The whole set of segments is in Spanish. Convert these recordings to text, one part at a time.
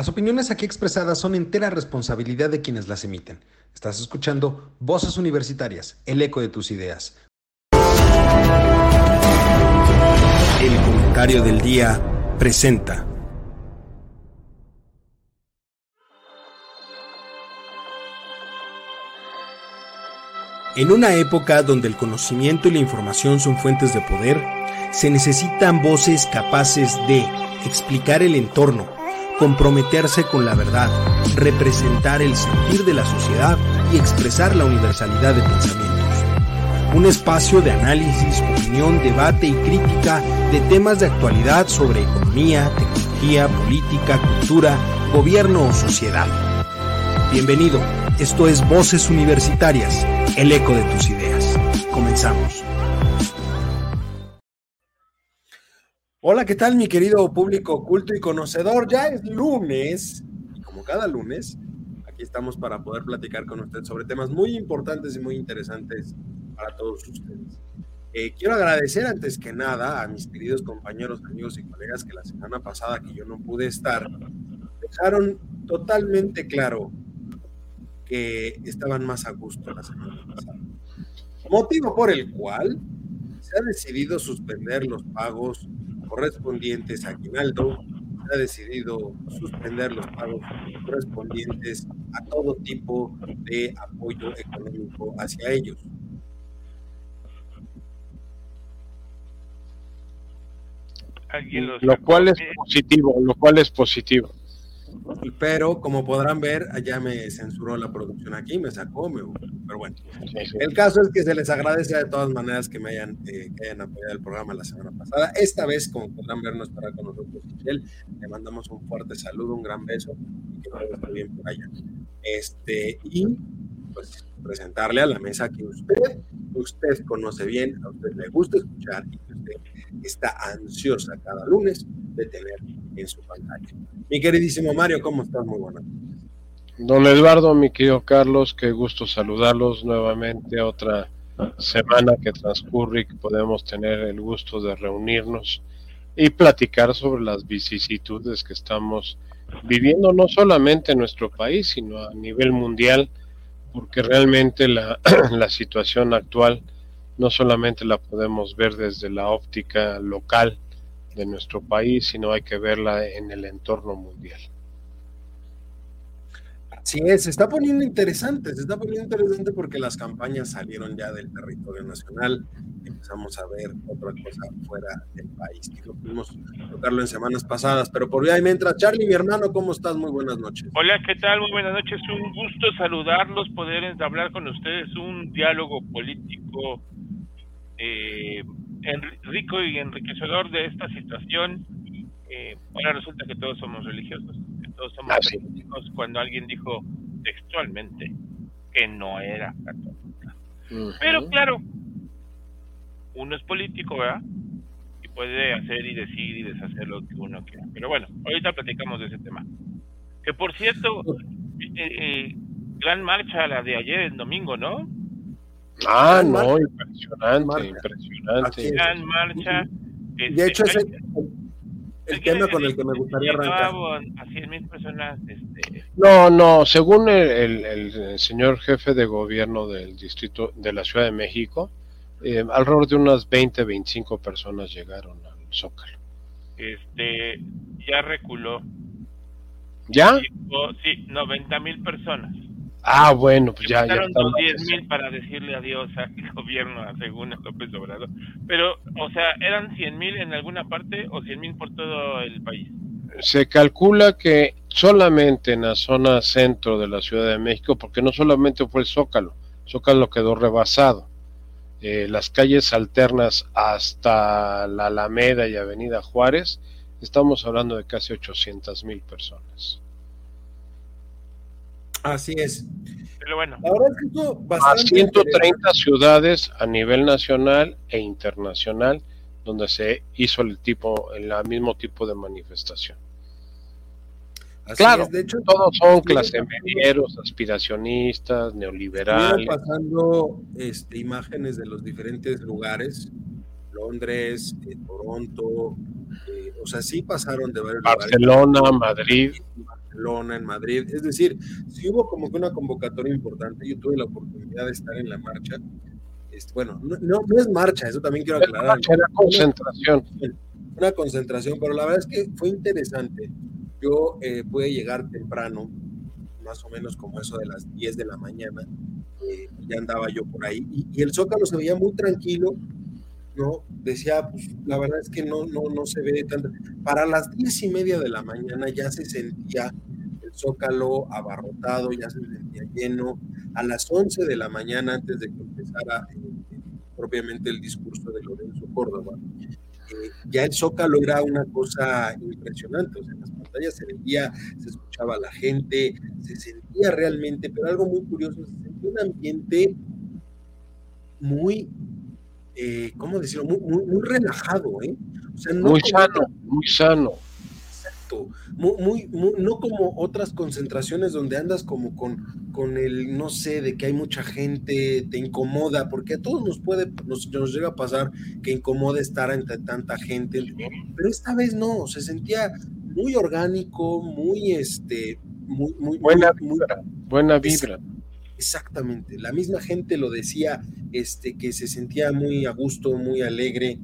Las opiniones aquí expresadas son entera responsabilidad de quienes las emiten. Estás escuchando Voces Universitarias, el eco de tus ideas. El comentario del día presenta. En una época donde el conocimiento y la información son fuentes de poder, se necesitan voces capaces de explicar el entorno, comprometerse con la verdad, representar el sentir de la sociedad y expresar la universalidad de pensamientos. Un espacio de análisis, opinión, debate y crítica de temas de actualidad sobre economía, tecnología, política, cultura, gobierno o sociedad. Bienvenido, esto es Voces Universitarias, el eco de tus ideas. Comenzamos. Hola, ¿qué tal mi querido público culto y conocedor? Ya es lunes y como cada lunes, aquí estamos para poder platicar con ustedes sobre temas muy importantes y muy interesantes para todos ustedes. Eh, quiero agradecer antes que nada a mis queridos compañeros, amigos y colegas que la semana pasada que yo no pude estar, dejaron totalmente claro que estaban más a gusto la semana pasada. Motivo por el cual se ha decidido suspender los pagos correspondientes a Aguinaldo, ha decidido suspender los pagos correspondientes a todo tipo de apoyo económico hacia ellos. Lo cual es positivo, lo cual es positivo. Pero como podrán ver, allá me censuró la producción aquí, me sacó, me, pero bueno. El caso es que se les agradece de todas maneras que me hayan, eh, que hayan apoyado el programa la semana pasada. Esta vez, como podrán ver, no estará con nosotros Michelle. Le mandamos un fuerte saludo, un gran beso y que esté bien por allá. Este, y pues presentarle a la mesa que usted, usted conoce bien, a usted le gusta escuchar y que usted está ansiosa cada lunes de tener en su pantalla. Mi queridísimo Mario, ¿cómo estás? Muy buenas Don Eduardo, mi querido Carlos, qué gusto saludarlos nuevamente. Otra semana que transcurre y que podemos tener el gusto de reunirnos y platicar sobre las vicisitudes que estamos viviendo, no solamente en nuestro país, sino a nivel mundial, porque realmente la, situación actual no solamente la podemos ver desde la óptica local, de nuestro país, sino hay que verla en el entorno mundial. Así es, se está poniendo interesante, se está poniendo interesante porque las campañas salieron ya del territorio nacional, empezamos a ver otra cosa fuera del país, que no pudimos tocarlo en semanas pasadas, pero por ahí mientras, Charlie, mi hermano, ¿cómo estás? Muy buenas noches. Hola, ¿qué tal? Muy buenas noches, un gusto saludarlos, poder hablar con ustedes, un diálogo político eh, rico y enriquecedor de esta situación. Eh, ahora resulta que todos somos religiosos, que todos somos católicos cuando alguien dijo textualmente que no era católica. Pero claro, uno es político, ¿verdad? Y puede hacer y decir y deshacer lo que uno quiera. Pero bueno, ahorita platicamos de ese tema. Que por cierto, eh, eh, gran marcha la de ayer, el domingo, ¿no? Ah, no, impresionante, impresionante. Gran marcha. De este, hecho, es el, tema con el que me gustaría arrancar. A 100 mil personas. Este... No, no, según el, el, señor jefe de gobierno del distrito de la Ciudad de México, eh, alrededor de unas 20, 25 personas llegaron al Zócalo. Este, ya reculó. ¿Ya? Sí, 90 mil personas. Ah, bueno, pues ya. ya 10 mil para decirle adiós al gobierno, según López Obrador. Pero, o sea, ¿eran 100 mil en alguna parte o 100 mil por todo el país? Se calcula que solamente en la zona centro de la Ciudad de México, porque no solamente fue el Zócalo, Zócalo quedó rebasado. Eh, las calles alternas hasta la Alameda y Avenida Juárez, estamos hablando de casi 800 mil personas. Así es. Pero bueno. La verdad es que bastante 130 ciudades a nivel nacional e internacional donde se hizo el tipo, el mismo tipo de manifestación. claro, de hecho, todos son clase medieros, aspiracionistas, neoliberales. pasando este, imágenes de los diferentes lugares, Londres, eh, Toronto, eh, o sea, sí pasaron de varios Barcelona, Madrid. Barcelona, en Madrid. Es decir, si hubo como que una convocatoria importante, yo tuve la oportunidad de estar en la marcha. Este, bueno, no, no, es marcha, eso también quiero aclarar. Era concentración. Una concentración, pero la verdad es que fue interesante. Yo eh, pude llegar temprano, más o menos como eso de las 10 de la mañana, eh, ya andaba yo por ahí, y, y, el Zócalo se veía muy tranquilo, ¿no? Decía, pues la verdad es que no, no, no se ve tanto. Para las diez y media de la mañana ya se sentía el Zócalo abarrotado, ya se sentía lleno. A las 11 de la mañana, antes de que empezara eh, propiamente el discurso de Lorenzo Córdoba, eh, ya el Zócalo era una cosa impresionante, o sea, en las pantallas se veía, se escuchaba la gente, se sentía realmente, pero algo muy curioso, se sentía un ambiente muy eh, ¿cómo decirlo? Muy, muy, muy relajado, ¿eh? O sea, no muy sano, muy sano. Exacto, muy, muy, no como otras concentraciones donde andas como con, con el, no sé, de que hay mucha gente, te incomoda, porque a todos nos puede, nos, nos llega a pasar que incomoda estar entre tanta gente, pero esta vez no, se sentía muy orgánico, muy, este, muy, muy, buena vibra, buena vibra. Exactamente, la misma gente lo decía, este, que se sentía muy a gusto, muy alegre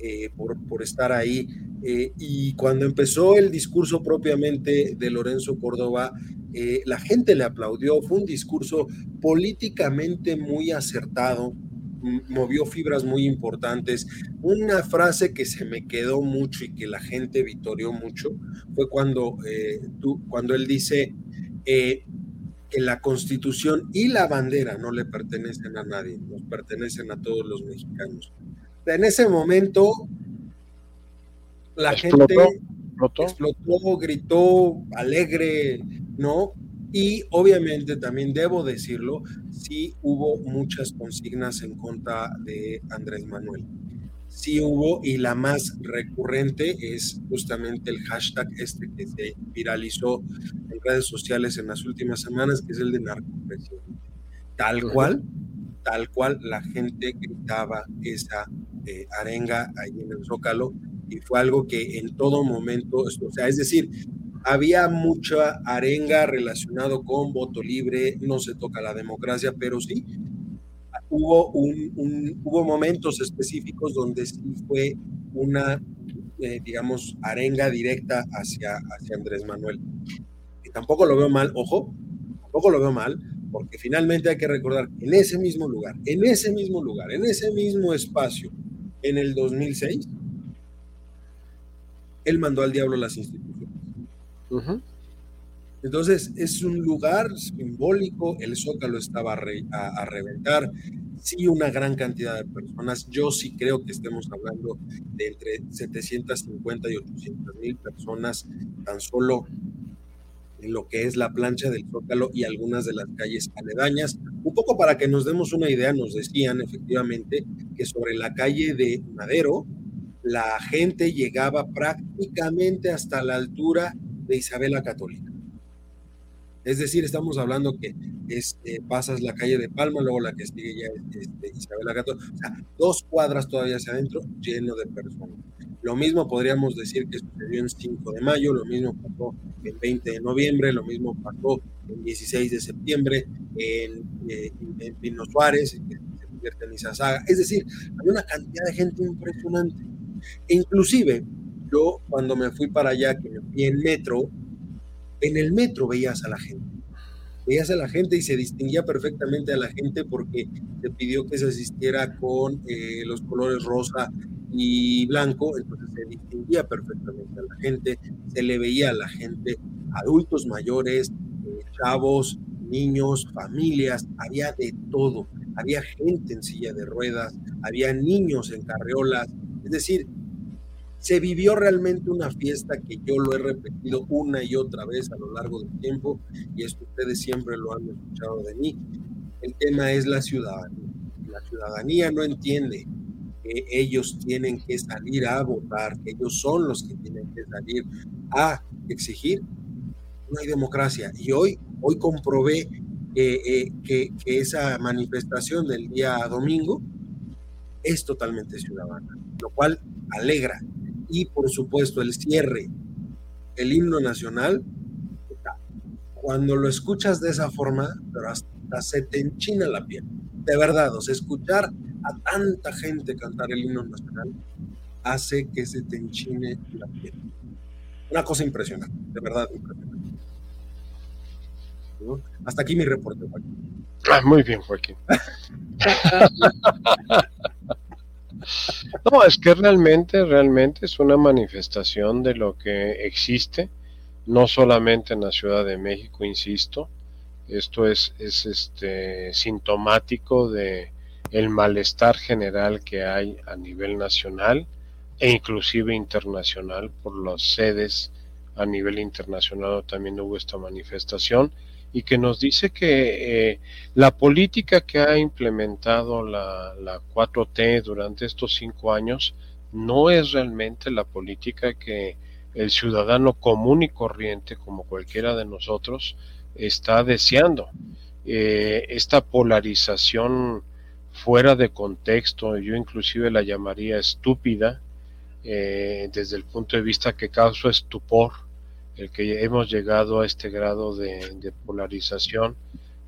eh, por, por, estar ahí. Eh, y cuando empezó el discurso propiamente de Lorenzo Córdoba, eh, la gente le aplaudió, fue un discurso políticamente muy acertado, movió fibras muy importantes. Una frase que se me quedó mucho y que la gente vitorió mucho fue cuando, tú, cuando él dice, que la constitución y la bandera no le pertenecen a nadie, nos pertenecen a todos los mexicanos. En ese momento, la gente explotó, gritó alegre, ¿no? Y obviamente también debo decirlo, sí hubo muchas consignas en contra de Andrés Manuel. Sí hubo, y la más recurrente es justamente el hashtag este que se viralizó redes sociales en las últimas semanas, que es el de narcopresión. Tal cual, tal cual la gente gritaba esa eh, arenga ahí en el Zócalo y fue algo que en todo momento, o sea, es decir, había mucha arenga relacionado con voto libre, no se toca la democracia, pero sí hubo, un, hubo momentos específicos donde sí fue una, eh, digamos, arenga directa hacia, hacia Andrés Manuel tampoco lo veo mal, ojo, tampoco lo veo mal, porque finalmente hay que recordar que en ese mismo lugar, en ese mismo lugar, en ese mismo espacio, en el 2006, él mandó al diablo las instituciones. Entonces, es un lugar simbólico, el zócalo estaba a, reventar, sí una gran cantidad de personas, yo sí creo que estemos hablando de entre 750 y 800 mil personas tan solo en lo que es la plancha del Zócalo y algunas de las calles aledañas. Un poco para que nos demos una idea, nos decían efectivamente que sobre la calle de Madero, la gente llegaba prácticamente hasta la altura de Isabela Católica. Es decir, estamos hablando que este, pasas la calle de Palma, luego la que sigue ya es este, Isabela Católica, o sea, dos cuadras todavía hacia adentro, lleno de personas. Lo mismo podríamos decir que sucedió en 5 de mayo, lo mismo pasó en 20 de noviembre, lo mismo pasó en 16 de septiembre, en, eh, Pino Suárez, que se convierte en Izazaga. Es decir, hay una cantidad de gente impresionante. E inclusive, yo cuando me fui para allá, que me fui en metro, en el metro veías a la gente. Veías a la gente y se distinguía perfectamente a la gente porque se pidió que se asistiera con eh, los colores rosa y blanco, entonces se distinguía perfectamente a la gente, se le veía a la gente, adultos mayores, eh, chavos, niños, familias, había de todo, había gente en silla de ruedas, había niños en carreolas, es decir, se vivió realmente una fiesta que yo lo he repetido una y otra vez a lo largo del tiempo y esto ustedes siempre lo han escuchado de mí. El tema es la ciudadanía. La ciudadanía no entiende que ellos tienen que salir a votar, que ellos son los que tienen que salir a exigir, no hay democracia. Y hoy, hoy comprobé eh, que, que, esa manifestación del día domingo es totalmente ciudadana, lo cual alegra. Y por supuesto el cierre, el himno nacional, cuando lo escuchas de esa forma, pero hasta se te enchina la piel. De verdad, o sea, escuchar a tanta gente cantar el himno nacional hace que se te enchine la piel. Una cosa impresionante, de verdad impresionante. Hasta aquí mi reporte, Joaquín. Ah, muy bien, Joaquín. no, es que realmente, realmente es una manifestación de lo que existe, no solamente en la Ciudad de México, insisto. Esto es, es este sintomático de el malestar general que hay a nivel nacional e inclusive internacional por las sedes a nivel internacional también hubo esta manifestación y que nos dice que eh, la política que ha implementado la, la 4T durante estos cinco años no es realmente la política que el ciudadano común y corriente, como cualquiera de nosotros, está deseando. Eh, esta polarización fuera de contexto, yo inclusive la llamaría estúpida, eh, desde el punto de vista que causa estupor, el que hemos llegado a este grado de, polarización,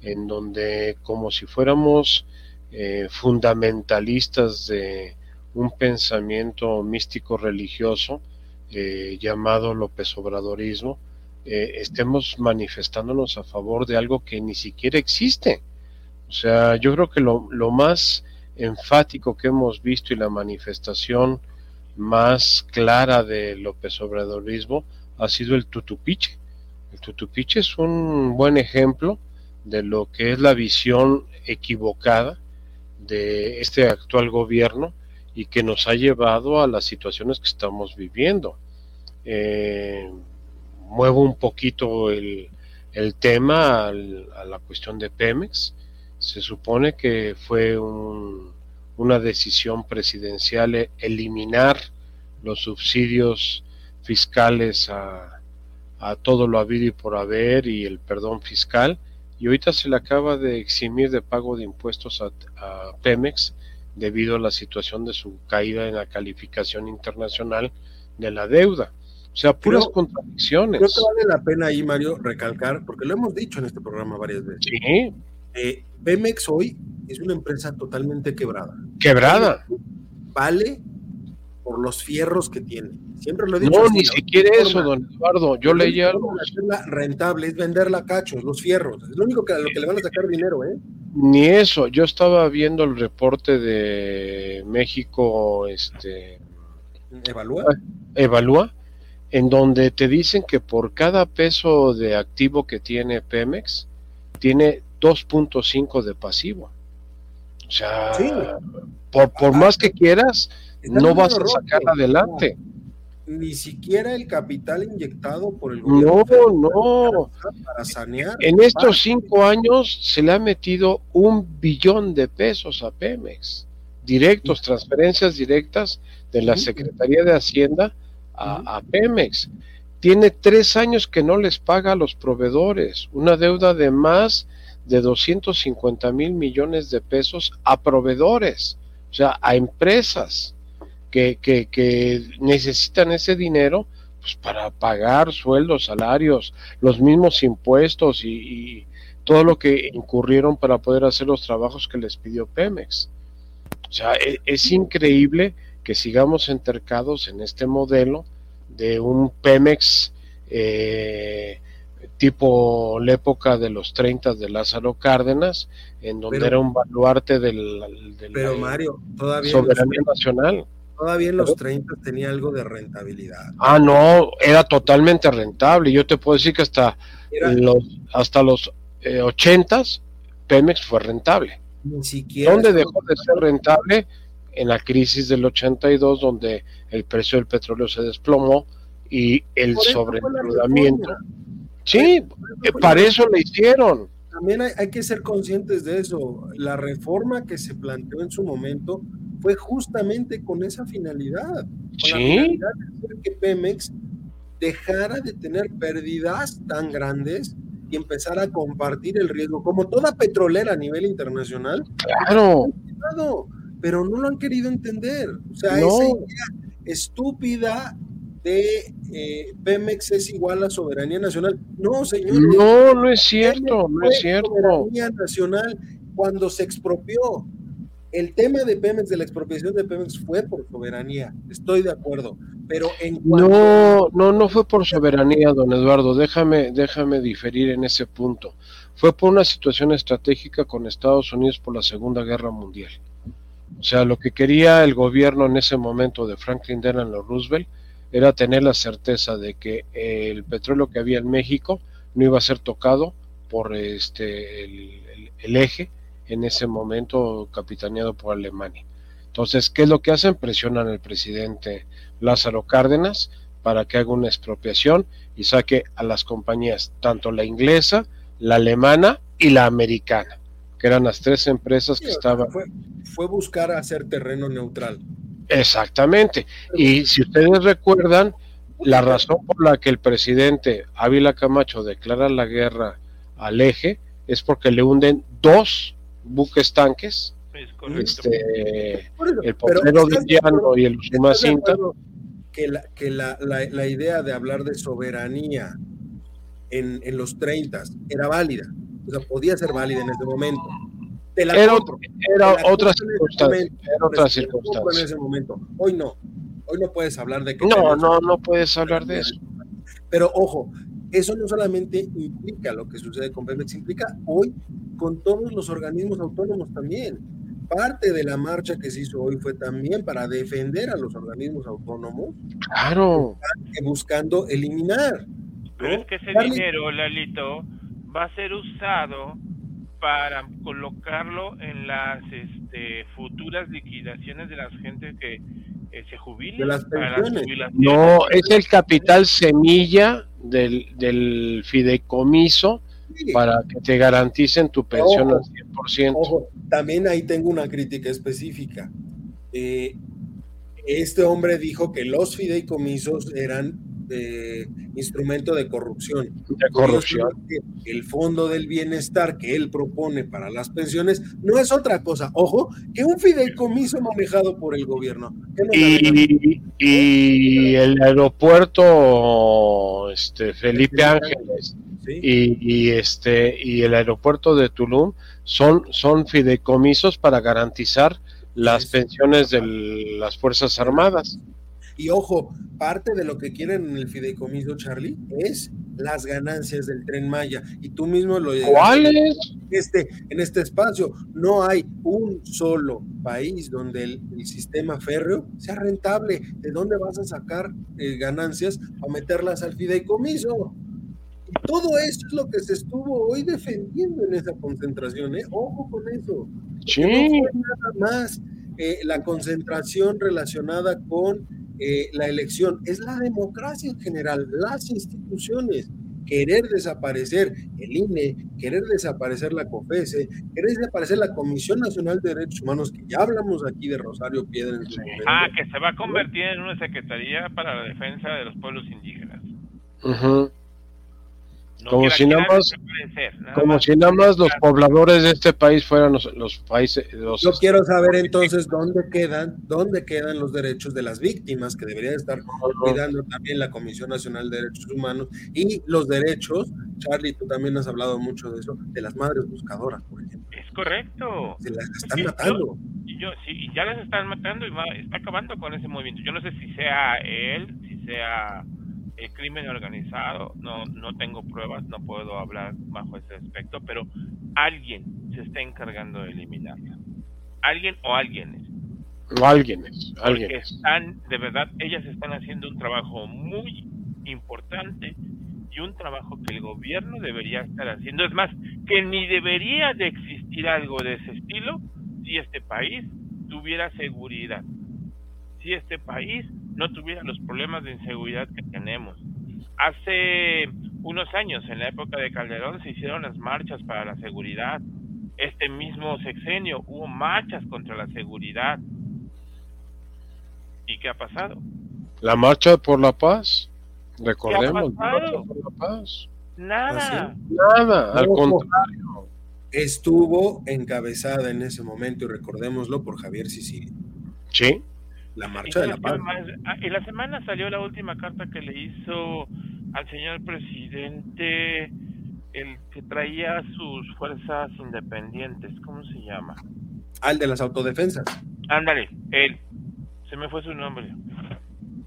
en donde como si fuéramos eh, fundamentalistas de un pensamiento místico religioso eh, llamado López Obradorismo, eh, estemos manifestándonos a favor de algo que ni siquiera existe. O sea, yo creo que lo, lo más enfático que hemos visto y la manifestación más clara de López Obradorismo ha sido el tutupiche. El tutupiche es un buen ejemplo de lo que es la visión equivocada de este actual gobierno y que nos ha llevado a las situaciones que estamos viviendo. Eh, muevo un poquito el, tema a la cuestión de Pemex. Se supone que fue una decisión presidencial eliminar los subsidios fiscales a, a todo lo habido y por haber y el perdón fiscal y ahorita se le acaba de eximir de pago de impuestos a, Pemex debido a la situación de su caída en la calificación internacional de la deuda. O sea, puras contradicciones. Creo que vale la pena ahí, Mario, recalcar, porque lo hemos dicho en este programa varias veces. Sí. Eh, Pemex hoy es una empresa totalmente quebrada. Quebrada. Vale por los fierros que tiene. Siempre lo he dicho. No, ni siquiera eso, don Eduardo. Yo leía. Rentable es venderla a cachos, los fierros. Es lo único que a lo que le van a sacar dinero, ¿eh? Ni eso. Yo estaba viendo el reporte de México, este. Evalúa. Evalúa, en donde te dicen que por cada peso de activo que tiene Pemex, tiene 2.5 de pasivo. O sea, por, por más que quieras, no vas a sacar adelante. Ni siquiera el capital inyectado por el gobierno. No, no. Para sanear. En estos cinco años se le ha metido un billón de pesos a Pemex. Directos, transferencias directas de la Secretaría de Hacienda a, a Pemex. Tiene tres años que no les paga a los proveedores. Una deuda de más de 250 mil millones de pesos a proveedores, o sea, a empresas que, necesitan ese dinero pues, para pagar sueldos, salarios, los mismos impuestos y, todo lo que incurrieron para poder hacer los trabajos que les pidió Pemex. O sea, es, es increíble que sigamos entercados en este modelo de un Pemex eh, tipo la época de los 30 de Lázaro Cárdenas, en donde era un baluarte del, pero Mario, todavía soberanía nacional todavía en los 30 tenía algo de rentabilidad. Ah, no, era totalmente rentable. Yo te puedo decir que hasta los hasta los eh, 80 Pemex fue rentable. Ni siquiera. ¿Dónde dejó de ser rentable? En la crisis del 82, donde el precio del petróleo se desplomó y el sobreendeudamiento. Sí, eh, para eso le hicieron. También hay, hay que ser conscientes de eso. La reforma que se planteó en su momento fue justamente con esa finalidad. Con la finalidad de hacer que Pemex dejara de tener pérdidas tan grandes y empezar a compartir el riesgo, como toda petrolera a nivel internacional. Claro. Pero no lo han querido entender. O sea, esa idea estúpida de eh, Pemex es igual a soberanía nacional. No, señor. No, no es cierto, no es cierto. Soberanía nacional cuando se expropió. El tema de Pemex, de la expropiación de Pemex, fue por soberanía. Estoy de acuerdo. Pero en No, no, no fue por soberanía, don Eduardo. Déjame, déjame diferir en ese punto. Fue por una situación estratégica con Estados Unidos por la Segunda Guerra Mundial. O sea, lo que quería el gobierno en ese momento de Franklin Delano Roosevelt era tener la certeza de que el petróleo que había en México no iba a ser tocado por este el eje en ese momento capitaneado por Alemania. Entonces, ¿qué es lo que hacen? Presionan al presidente Lázaro Cárdenas para que haga una expropiación y saque a las compañías, tanto la inglesa, la alemana y la americana, que eran las tres empresas que estaban. Fue, fue buscar hacer terreno neutral. Exactamente. Y si ustedes recuerdan, la razón por la que el presidente Ávila Camacho declara la guerra al eje es porque le hunden dos buques tanques, este, el portero de Llano y el Usumacinta. Que, la, que la, la, idea de hablar de soberanía en, en los 30 era válida, o sea, podía ser válida en ese momento. era, era otra circunstancia. Era otra circunstancia. En ese momento. Hoy no. Hoy no puedes hablar de que. No, no, no puedes hablar de eso. Pero ojo, eso no solamente implica lo que sucede con Pemex, implica hoy con todos los organismos autónomos también. Parte de la marcha que se hizo hoy fue también para defender a los organismos autónomos. Claro. Buscando eliminar. Pero es que ese dinero, Lalito, va a ser usado para colocarlo en las este, futuras liquidaciones de las gentes que eh, se jubilen. De las pensiones. no, es el capital semilla del, del fideicomiso para que te garanticen tu pensión al 100%. Ojo, también ahí tengo una crítica específica. Eh, este hombre dijo que los fideicomisos eran instrumento de corrupción. De corrupción. El fondo del bienestar que él propone para las pensiones no es otra cosa, ojo, que un fideicomiso manejado por el gobierno. Y, y, el aeropuerto este, Felipe Ángeles y, este y el aeropuerto de Tulum son, son fideicomisos para garantizar las pensiones de las Fuerzas Armadas. Y ojo, parte de lo que quieren en el fideicomiso, Charlie, es las ganancias del tren Maya. Y tú mismo lo ¿Cuáles? Este, en este espacio no hay un solo país donde el, sistema férreo sea rentable. ¿De dónde vas a sacar eh, ganancias para meterlas al fideicomiso? Y todo eso es lo que se estuvo hoy defendiendo en esa concentración, ¿eh? Ojo con eso. Sí. No nada más eh, la concentración relacionada con eh, la elección, es la democracia en general, las instituciones. Querer desaparecer el INE, querer desaparecer la COFESE, querer desaparecer la Comisión Nacional de Derechos Humanos, que ya hablamos aquí de Rosario Piedra en su momento. Ah, que se va a convertir en una Secretaría para la Defensa de los Pueblos Indígenas como si nada más, como si nada más los pobladores de este país fueran los, países. Yo quiero saber entonces dónde quedan, dónde quedan los derechos de las víctimas que debería estar cuidando también la Comisión Nacional de Derechos Humanos y los derechos, Charlie, tú también has hablado mucho de eso, de las madres buscadoras, por ejemplo. Es correcto. Se las están matando. y yo, sí, ya las están matando y va, está acabando con ese movimiento. Yo no sé si sea él, si sea el crimen organizado, no, no tengo pruebas, no puedo hablar bajo ese aspecto, pero alguien se está encargando de eliminarla. Alguien o alguienes. O alguienes, alguien. están, de verdad, ellas están haciendo un trabajo muy importante y un trabajo que el gobierno debería estar haciendo. Es más, que ni debería de existir algo de ese estilo si este país tuviera seguridad si este país no tuviera los problemas de inseguridad que tenemos. Hace unos años, en la época de Calderón, se hicieron las marchas para la seguridad. Este mismo sexenio hubo marchas contra la seguridad. ¿Y qué ha pasado? La marcha por la paz. Recordemos, la marcha por la paz. Nada. Nada, al contrario. Estuvo encabezada en ese momento, y recordémoslo, por Javier Sicilia. Sí la marcha de la paz. Ah, en la semana salió la última carta que le hizo al señor presidente el que traía sus fuerzas independientes, ¿cómo se llama? Al de las autodefensas. Ándale, él. Se me fue su nombre.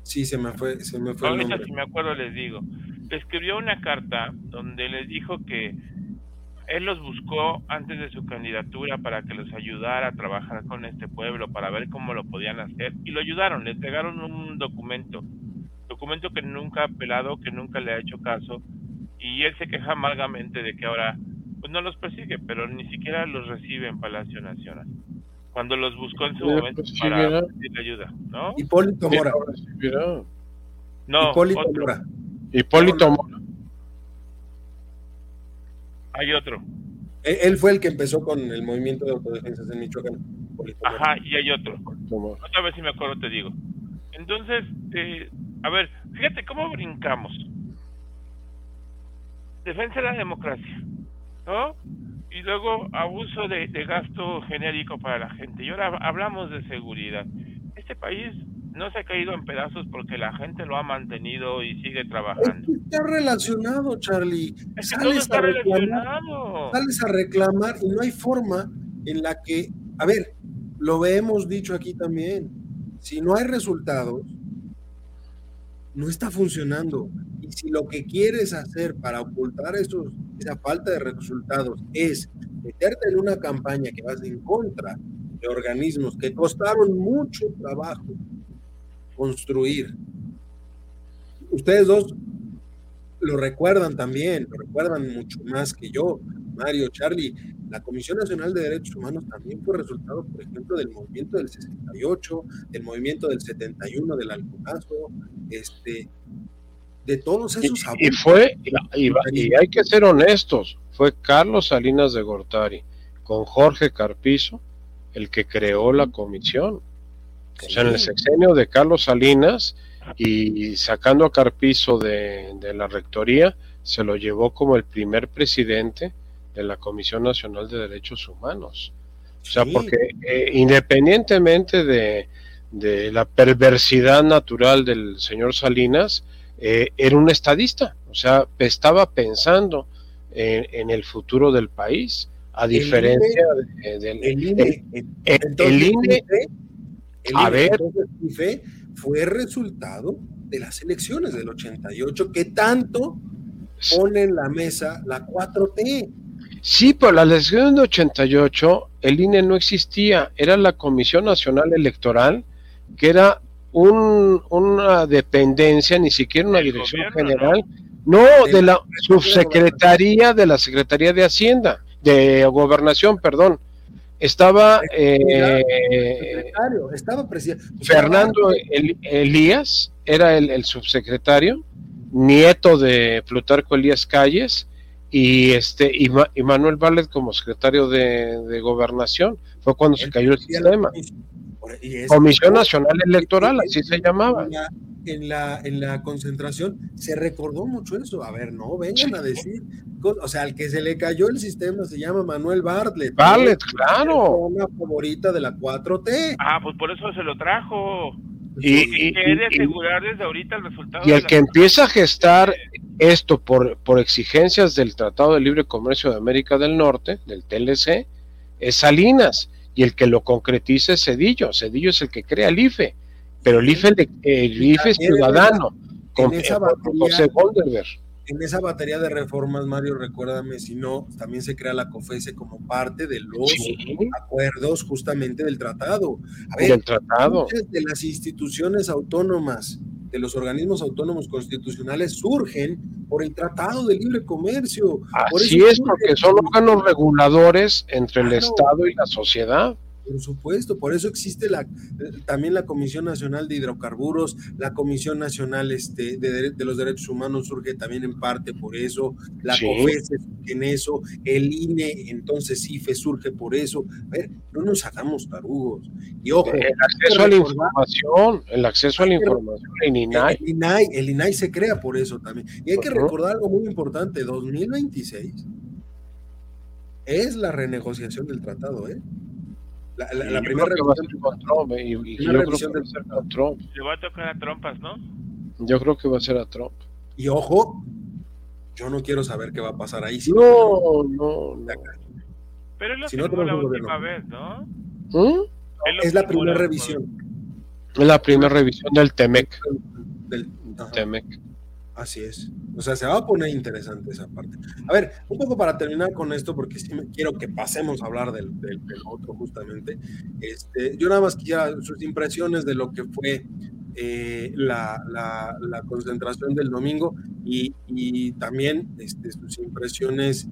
Sí, se me fue, se me fue el Ahorita nombre. si me acuerdo les digo. Le escribió una carta donde les dijo que él los buscó antes de su candidatura para que los ayudara a trabajar con este pueblo, para ver cómo lo podían hacer. Y lo ayudaron, le entregaron un documento. Documento que nunca ha apelado, que nunca le ha hecho caso. Y él se queja amargamente de que ahora pues no los persigue, pero ni siquiera los recibe en Palacio Nacional. Cuando los buscó en su momento pues, para ayuda, ¿no? Hipólito Mora. No, Hipólito otro. Mora. Hipólito Mora. Hay otro. Él, fue el que empezó con el movimiento de autodefensas en Michoacán. Ajá, y hay otro. Otra vez si me acuerdo te digo. Entonces, eh, a ver, fíjate cómo brincamos. Defensa de la democracia, ¿no? Y luego abuso de, de gasto genérico para la gente. Y ahora hablamos de seguridad. Este país no se ha caído en pedazos porque la gente lo ha mantenido y sigue trabajando. está relacionado, Charlie. Es que Sales está a reclamar, relacionado. sales a reclamar y no hay forma en la que, a ver, lo hemos dicho aquí también, si no hay resultados, no está funcionando. Y si lo que quieres hacer para ocultar esos, esa falta de resultados es meterte en una campaña que vas en contra de organismos que costaron mucho trabajo construir. Ustedes dos lo recuerdan también, lo recuerdan mucho más que yo, Mario, Charlie. La Comisión Nacional de Derechos Humanos también fue resultado, por ejemplo, del movimiento del 68, del movimiento del 71, del Alconazo, este, de todos esos Y, y fue, y, y- y hay que ser honestos, fue Carlos Salinas de Gortari con Jorge Carpizo el que creó la comisión. O sea, en el sexenio de Carlos Salinas y sacando a Carpizo de, de la rectoría, se lo llevó como el primer presidente de la Comisión Nacional de Derechos Humanos. O sea, Sí. porque eh, independientemente de, de la perversidad natural del señor Salinas, eh, era un estadista, o sea, estaba pensando en, en el futuro del país, a diferencia de- del... El INE, el- el- entonces, el INE el a ver. fue resultado de las elecciones del 88 que tanto pone en la mesa la 4T. Sí, pero la elección de 88, el INE no existía, era la Comisión Nacional Electoral, que era un- una dependencia, ni siquiera una dirección gobierno, general, no, De de la la subsecretaría de la Secretaría de Hacienda, de Gobernación, perdón. Estaba eh, estaba. Fernando El- Elías, era el, el subsecretario, nieto de Plutarco Elías Calles, y este y, Ma- y Manuel Vallet como secretario de, de gobernación. Fue cuando se cayó el sistema. Comisión Nacional Electoral, así se llamaba. En la, en la, en la concentración se recordó mucho eso. A ver, no vengan a decir. O sea, al que se le cayó el sistema se llama Manuel Bartlett. Bartlett, ¿no? claro. Una favorita de la 4T. Ah, pues por eso se lo trajo. Y, y- Quiere y- asegurar desde ahorita el resultado. y el que empieza a gestar esto por, por exigencias del Tratado de Libre Comercio de América del Norte, del TLC, es Salinas, y el que lo concretiza es Cedillo. Cedillo es el que crea el IFE, pero el IFE, de- el es ciudadano, con, esa batería- José Goldenberg. En esa batería de reformas, Mario, recuérdame, si no, también se crea la COFESE como parte de los Sí. acuerdos justamente del tratado. A ver, del tratado. muchas de las instituciones autónomas, de los organismos autónomos constitucionales, surgen por el Tratado de Libre Comercio. Así es, porque son órganos reguladores entre el. Estado y la sociedad. Por supuesto, por eso existe la, también la Comisión Nacional de Hidrocarburos, la Comisión Nacional este, de, de los Derechos Humanos surge también en parte por eso, la Sí. COFESE surge en eso, el INE, entonces IFE surge por eso. A ver, no nos hagamos tarugos. Y ojo, El acceso a la información, el acceso a la información en INAI. el INAI, el INAI se crea por eso también. Y hay que recordar algo muy importante, 2026 es la renegociación del tratado, ¿eh? La, la, primera revisión con Trump, y, y yo creo que va a ser con Trump. Le va a tocar a trompas, ¿no? Yo creo que va a ser a Trump. Y ojo, yo no quiero saber qué va a pasar ahí. Si no, no, no. Pero lo Si no la tenemos última gobierno. vez, ¿no? Él Es la primera revisión Es la primera revisión del TEMEC. del. TEMEC. Así es. O sea, se va a poner interesante esa parte. A ver, un poco para terminar con esto, porque sí me quiero que pasemos a hablar del, del, del otro justamente. Este, yo nada más quisiera sus impresiones de lo que fue eh, la, la, la concentración del domingo y, y también este, sus impresiones,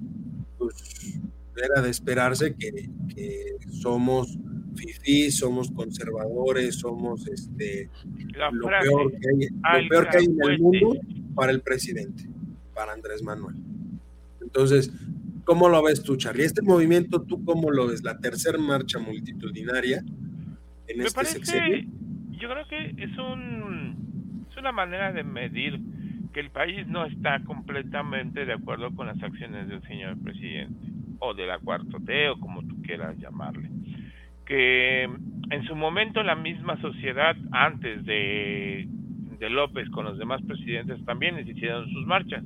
pues era de esperarse que, que somos fifís, somos conservadores, somos este, lo peor que hay, lo "Al peor que hay en el fuerte". mundo para el presidente, para Andrés Manuel. Entonces, ¿cómo lo ves tú, Charlie? Este movimiento, ¿tú cómo lo ves? La tercera marcha multitudinaria en Me este parece, sexenio. yo creo que es un es una manera de medir que el país no está completamente de acuerdo con las acciones del señor presidente o de la cuarto T o como tú quieras llamarle. Que en su momento la misma sociedad antes de, López con los demás presidentes también les hicieron sus marchas.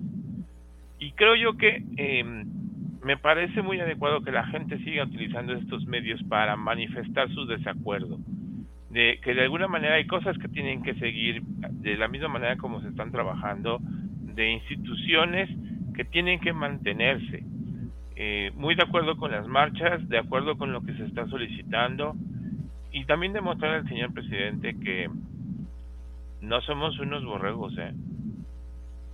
Y creo yo que eh, me parece muy adecuado que la gente siga utilizando estos medios para manifestar su desacuerdo. De que de alguna manera hay cosas que tienen que seguir de la misma manera como se están trabajando, de instituciones que tienen que mantenerse. Eh, muy de acuerdo con las marchas, de acuerdo con lo que se está solicitando y también demostrar al señor presidente que no somos unos borregos, ¿eh?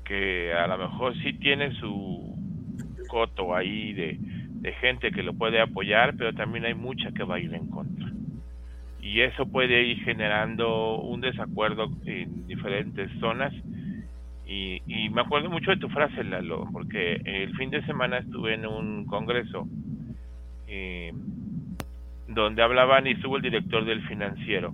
que a lo mejor sí tiene su coto ahí de, de gente que lo puede apoyar, pero también hay mucha que va a ir en contra. Y eso puede ir generando un desacuerdo en diferentes zonas. Y, y me acuerdo mucho de tu frase, Lalo, porque el fin de semana estuve en un congreso eh, donde hablaban y estuvo el director del financiero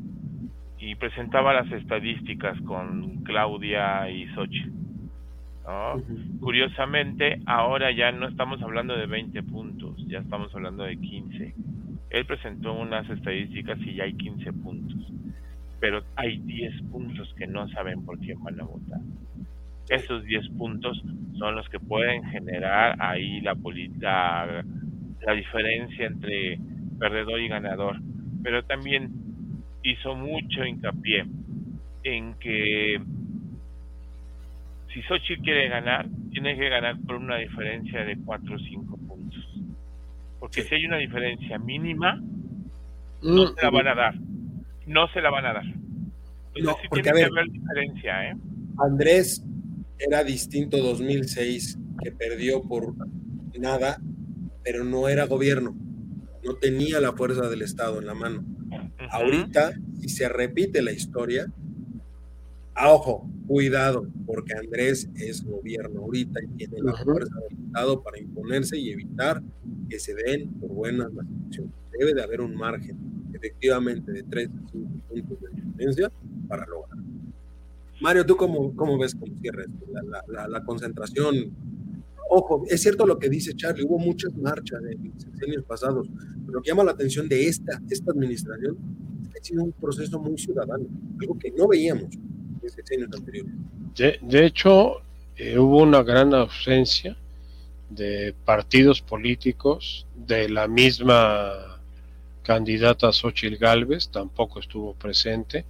y presentaba las estadísticas con Claudia y. Ujú. Curiosamente, ahora ya no estamos hablando de 20 puntos, ya estamos hablando de 15. Él presentó unas estadísticas y ya hay 15 puntos, pero hay 10 puntos que no saben por quién van a votar. Esos 10 puntos son los que pueden generar ahí la, la, la diferencia entre perdedor y ganador, pero también hizo mucho hincapié en que si Xochitl quiere ganar, tiene que ganar por una diferencia de 4 o 5 puntos. Porque Sí. si hay una diferencia mínima, no se la van a dar. No se la van a dar. Entonces No, sí porque, tiene a que ver. haber diferencia, ¿eh? Andrés era distinto 2006, que perdió por nada, pero no era gobierno, no tenía la fuerza del Estado en la mano. Ahorita, si se repite la historia, a ojo, cuidado, porque Andrés es gobierno ahorita y tiene la fuerza del Estado para imponerse y evitar que se den por buenas las elecciones. Debe de haber un margen, efectivamente, de 3 a 5 puntos de diferencia para lograr. Mario, ¿tú cómo, cómo ves cómo? La, la- la- la concentración. Ojo, es cierto lo que dice Charlie, hubo muchas marchas en sexenios pasados, pero lo que llama la atención de esta, esta administración ha sido un proceso muy ciudadano, algo que no veíamos en sexenios anteriores. De, de hecho, eh, hubo una gran ausencia de partidos políticos, de la misma candidata Xochitl Gálvez, tampoco estuvo presente,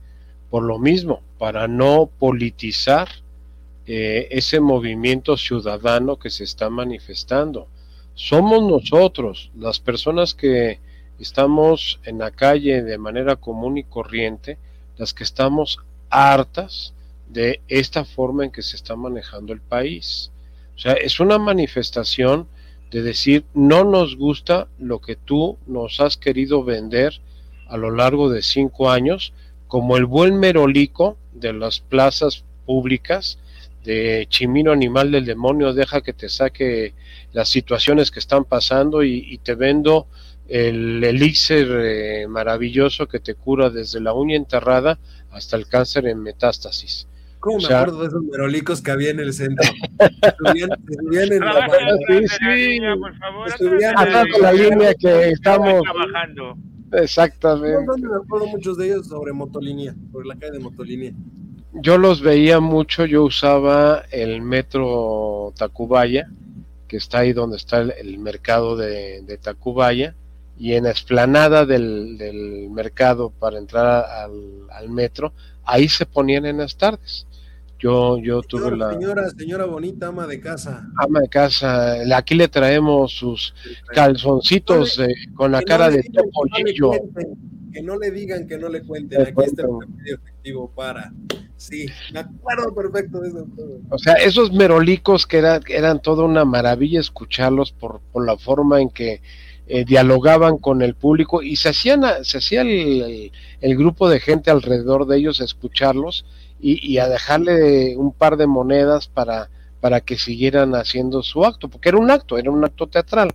por lo mismo, para no politizar eh, ese movimiento ciudadano que se está manifestando. Somos nosotros, las personas que estamos en la calle de manera común y corriente, las que estamos hartas de esta forma en que se está manejando el país. O sea, es una manifestación de decir, no nos gusta lo que tú nos has querido vender a lo largo de cinco años, como el buen merolico de las plazas públicas, de Chimino Animal del Demonio, deja que te saque las situaciones que están pasando y, y te vendo el elixir eh, maravilloso que te cura desde la uña enterrada hasta el cáncer en metástasis. ¿Cómo O me acuerdo de esos merolicos que había en el centro? En la Sí, la línea, por favor. Estudiando atrás de Atrás de la línea que estamos trabajando. Exactamente. No, me acuerdo muchos de ellos sobre motolínea, sobre la calle de motolínea. Yo los veía mucho, yo usaba el metro Tacubaya, que está ahí donde está el, mercado de, Tacubaya, y en la explanada del, mercado para entrar al, metro, ahí se ponían en las tardes. Yo, yo tuve la. Señora, señora bonita, ama de casa. Ama de casa. Aquí le traemos sus calzoncitos con la cara de topolillo. Que no le digan que no le cuenten. Aquí está el medio efectivo para. Sí, me acuerdo perfecto de eso. O sea, esos merolicos que eran toda una maravilla escucharlos por, por la forma en que eh, dialogaban con el público y se hacían se hacía el, el, grupo de gente alrededor de ellos a escucharlos y, a dejarle un par de monedas para, para que siguieran haciendo su acto, porque era un acto, era un acto teatral.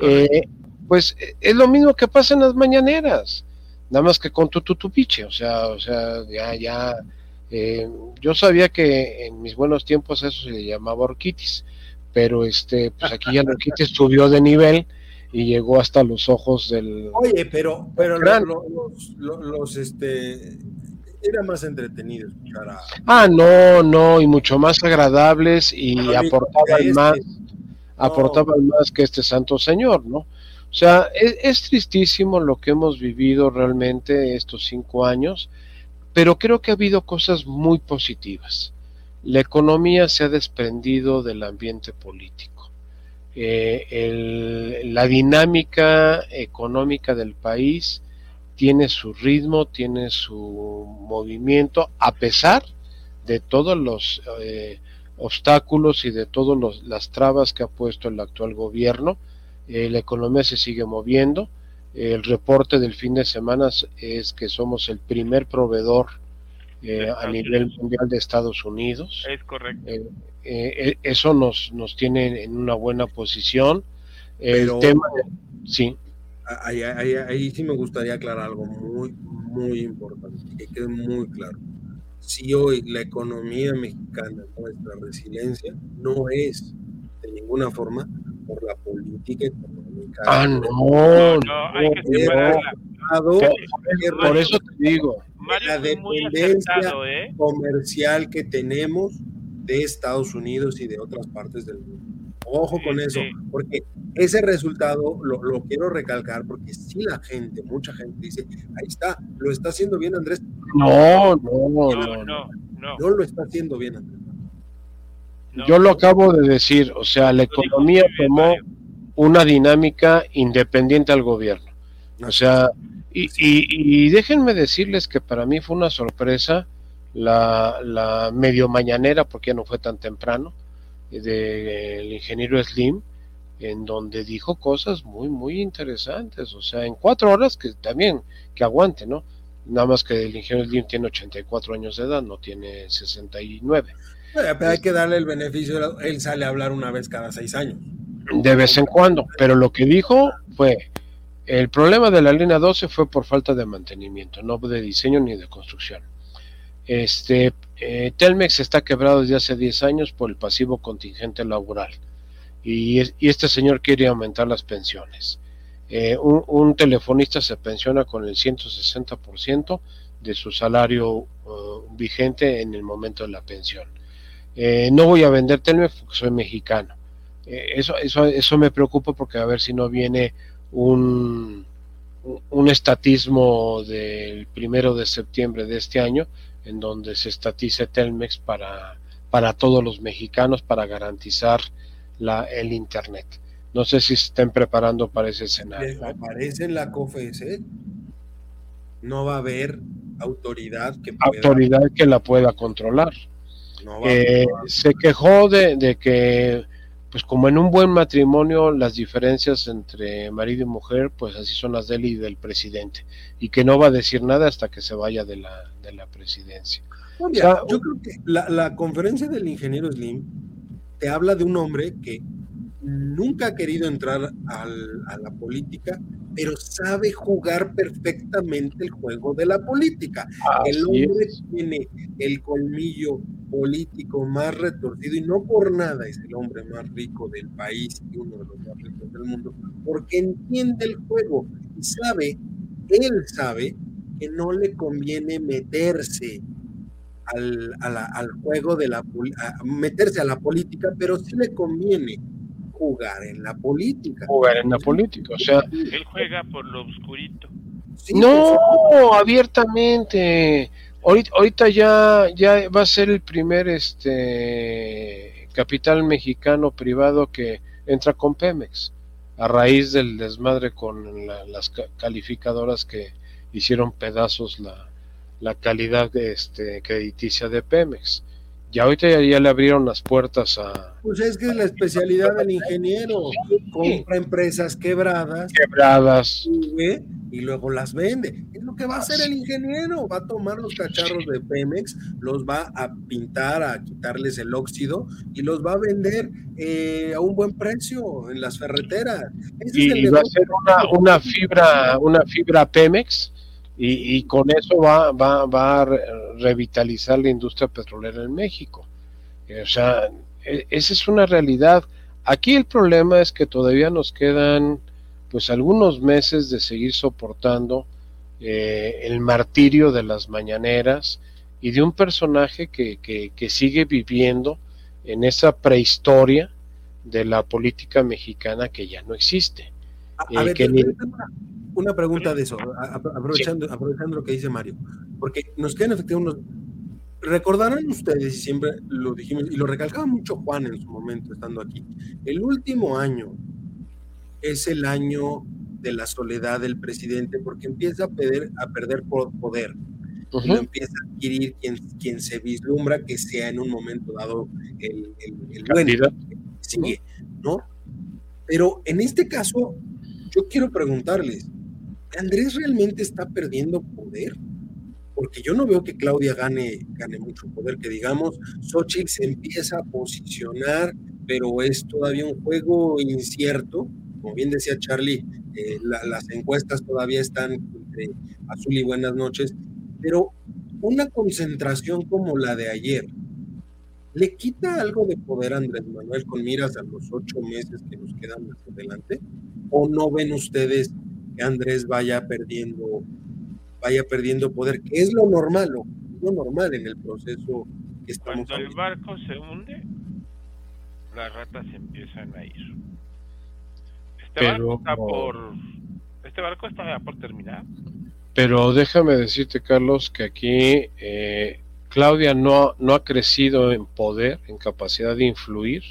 Eh, pues es lo mismo que pasa en las mañaneras, nada más que con tu tutupiche, o sea, o sea, ya, ya, eh, yo sabía que en mis buenos tiempos eso se le llamaba orquitis, pero este, pues aquí ya la orquitis subió de nivel y llegó hasta los ojos del. Oye, pero, pero los, los, los, este, era más entretenido escuchar a... Ah, no, no, y mucho más agradables y aportaban este, más, aportaban más que este santo señor, ¿no? O sea, es, tristísimo lo que hemos vivido realmente estos cinco años, pero creo que ha habido cosas muy positivas. La economía se ha desprendido del ambiente político. Eh, la dinámica económica del país tiene su ritmo, tiene su movimiento, a pesar de todos los eh, obstáculos y de todas las trabas que ha puesto el actual gobierno. Eh, la economía se sigue moviendo. el reporte del fin de semana es que somos el primer proveedor eh, a nivel mundial de Estados Unidos. Es correcto. eso nos, nos tiene en una buena posición. El tema, sí ahí, ahí, sí me gustaría aclarar algo muy, muy importante, que quede muy claro. Si hoy la economía mexicana, nuestra resiliencia, no es de ninguna forma por la política económica. Ah, no, no, hay que separarla. Por eso te digo, la dependencia ¿eh? comercial que tenemos de Estados Unidos y de otras partes del mundo. Ojo con eso, porque ese resultado lo, quiero recalcar, porque si la gente, mucha gente dice, ahí está, lo está haciendo bien Andrés. No, no, no, no, no, lo está haciendo bien Andrés. Yo lo acabo de decir, o sea, la economía tomó una dinámica independiente al gobierno. O sea, y, y, déjenme decirles que para mí fue una sorpresa la, la medio mañanera, porque ya no fue tan temprano, del ingeniero Slim, en donde dijo cosas muy, muy interesantes. O sea, en cuatro horas que también, que aguante, ¿no? Nada más que el ingeniero Slim tiene 84 años de edad, no tiene 69. Pero hay que darle el beneficio, él sale a hablar una vez cada seis años. De vez en cuando, pero lo que dijo fue, el problema de la línea 12 fue por falta de mantenimiento, no de diseño ni de construcción. Este, eh, Telmex está quebrado desde hace 10 años por el pasivo contingente laboral y, este señor quiere aumentar las pensiones. Eh, un, telefonista se pensiona con el 160% de su salario uh, vigente en el momento de la pensión. Eh, no voy a vender Telmex porque soy mexicano. eso, eso, eso me preocupa porque a ver si no viene un, un estatismo del primero de septiembre de este año en donde se estatice Telmex para, para todos los mexicanos para garantizar la, el Internet. No sé si estén preparando para ese escenario. Aparece en la COFESE, no va a haber autoridad que autoridad que la pueda controlar. Eh, se quejó de, de, que, pues como en un buen matrimonio, las diferencias entre marido y mujer, pues así son las de él y del presidente, y que no va a decir nada hasta que se vaya de la, de la presidencia. yo creo que la, conferencia del ingeniero Slim te habla de un hombre que nunca ha querido entrar a la política, pero sabe jugar perfectamente el juego de la política. el hombre tiene el colmillo político más retorcido y no por nada es el hombre más rico del país y uno de los más ricos del mundo, porque entiende el juego y sabe él sabe que no le conviene meterse al, al juego de la meterse a la política, pero sí le conviene jugar en la política. Jugar en la política, o sea. Él juega por lo oscurito. no, abiertamente. Ahorita, ahorita, ya, ya va a ser el primer este capital mexicano privado que entra con Pemex a raíz del desmadre con las calificadoras que hicieron pedazos la, la calidad este, crediticia de Pemex. Ya ahorita ya, le abrieron las puertas a... Pues es que es la especialidad del ingeniero. Compra empresas quebradas. Quebradas. y luego las vende. Es lo que va a hacer el ingeniero. Va a tomar los cacharros de Pemex, los va a pintar, a quitarles el óxido y los va a vender eh, a un buen precio en las ferreteras. y, va a ser una, una, fibra, una fibra Pemex y, con eso va, va, va, a revitalizar la industria petrolera en México. Eh, o sea, e, esa es una realidad. Aquí el problema es que todavía nos quedan pues algunos meses de seguir soportando eh, el martirio de las mañaneras y de un personaje que, que, sigue viviendo en esa prehistoria de la política mexicana que ya no existe. Eh, una pregunta de eso, aprovechando, aprovechando lo que dice Mario, porque nos quedan efectivamente unos... Recordarán ustedes, y siempre lo dijimos, y lo recalcaba mucho Juan en su momento estando aquí, el último año es el año de la soledad del presidente porque empieza a perder, a perder poder. y lo empieza a adquirir quien, quien se vislumbra que sea en un momento dado el, el, bueno. Sigue, ¿no? Pero en este caso, yo quiero preguntarles, ¿Andrés realmente está perdiendo poder? Porque yo no veo que Claudia gane, gane mucho poder, que digamos, Xochitl se empieza a posicionar, pero es todavía un juego incierto. Como bien decía Charlie, eh, las encuestas todavía están entre azul y buenas noches, pero una concentración como la de ayer, ¿le quita algo de poder a Andrés Manuel con miras a los ocho meses que nos quedan más adelante? ¿O no ven ustedes que Andrés vaya perdiendo, vaya perdiendo poder, que es lo normal, lo, normal en el proceso que estamos Cuando el barco se hunde, las ratas empiezan a ir. Este barco está por este barco está por terminar. Pero déjame decirte, Carlos, que aquí eh, Claudia no, no ha crecido en poder, en capacidad de influir,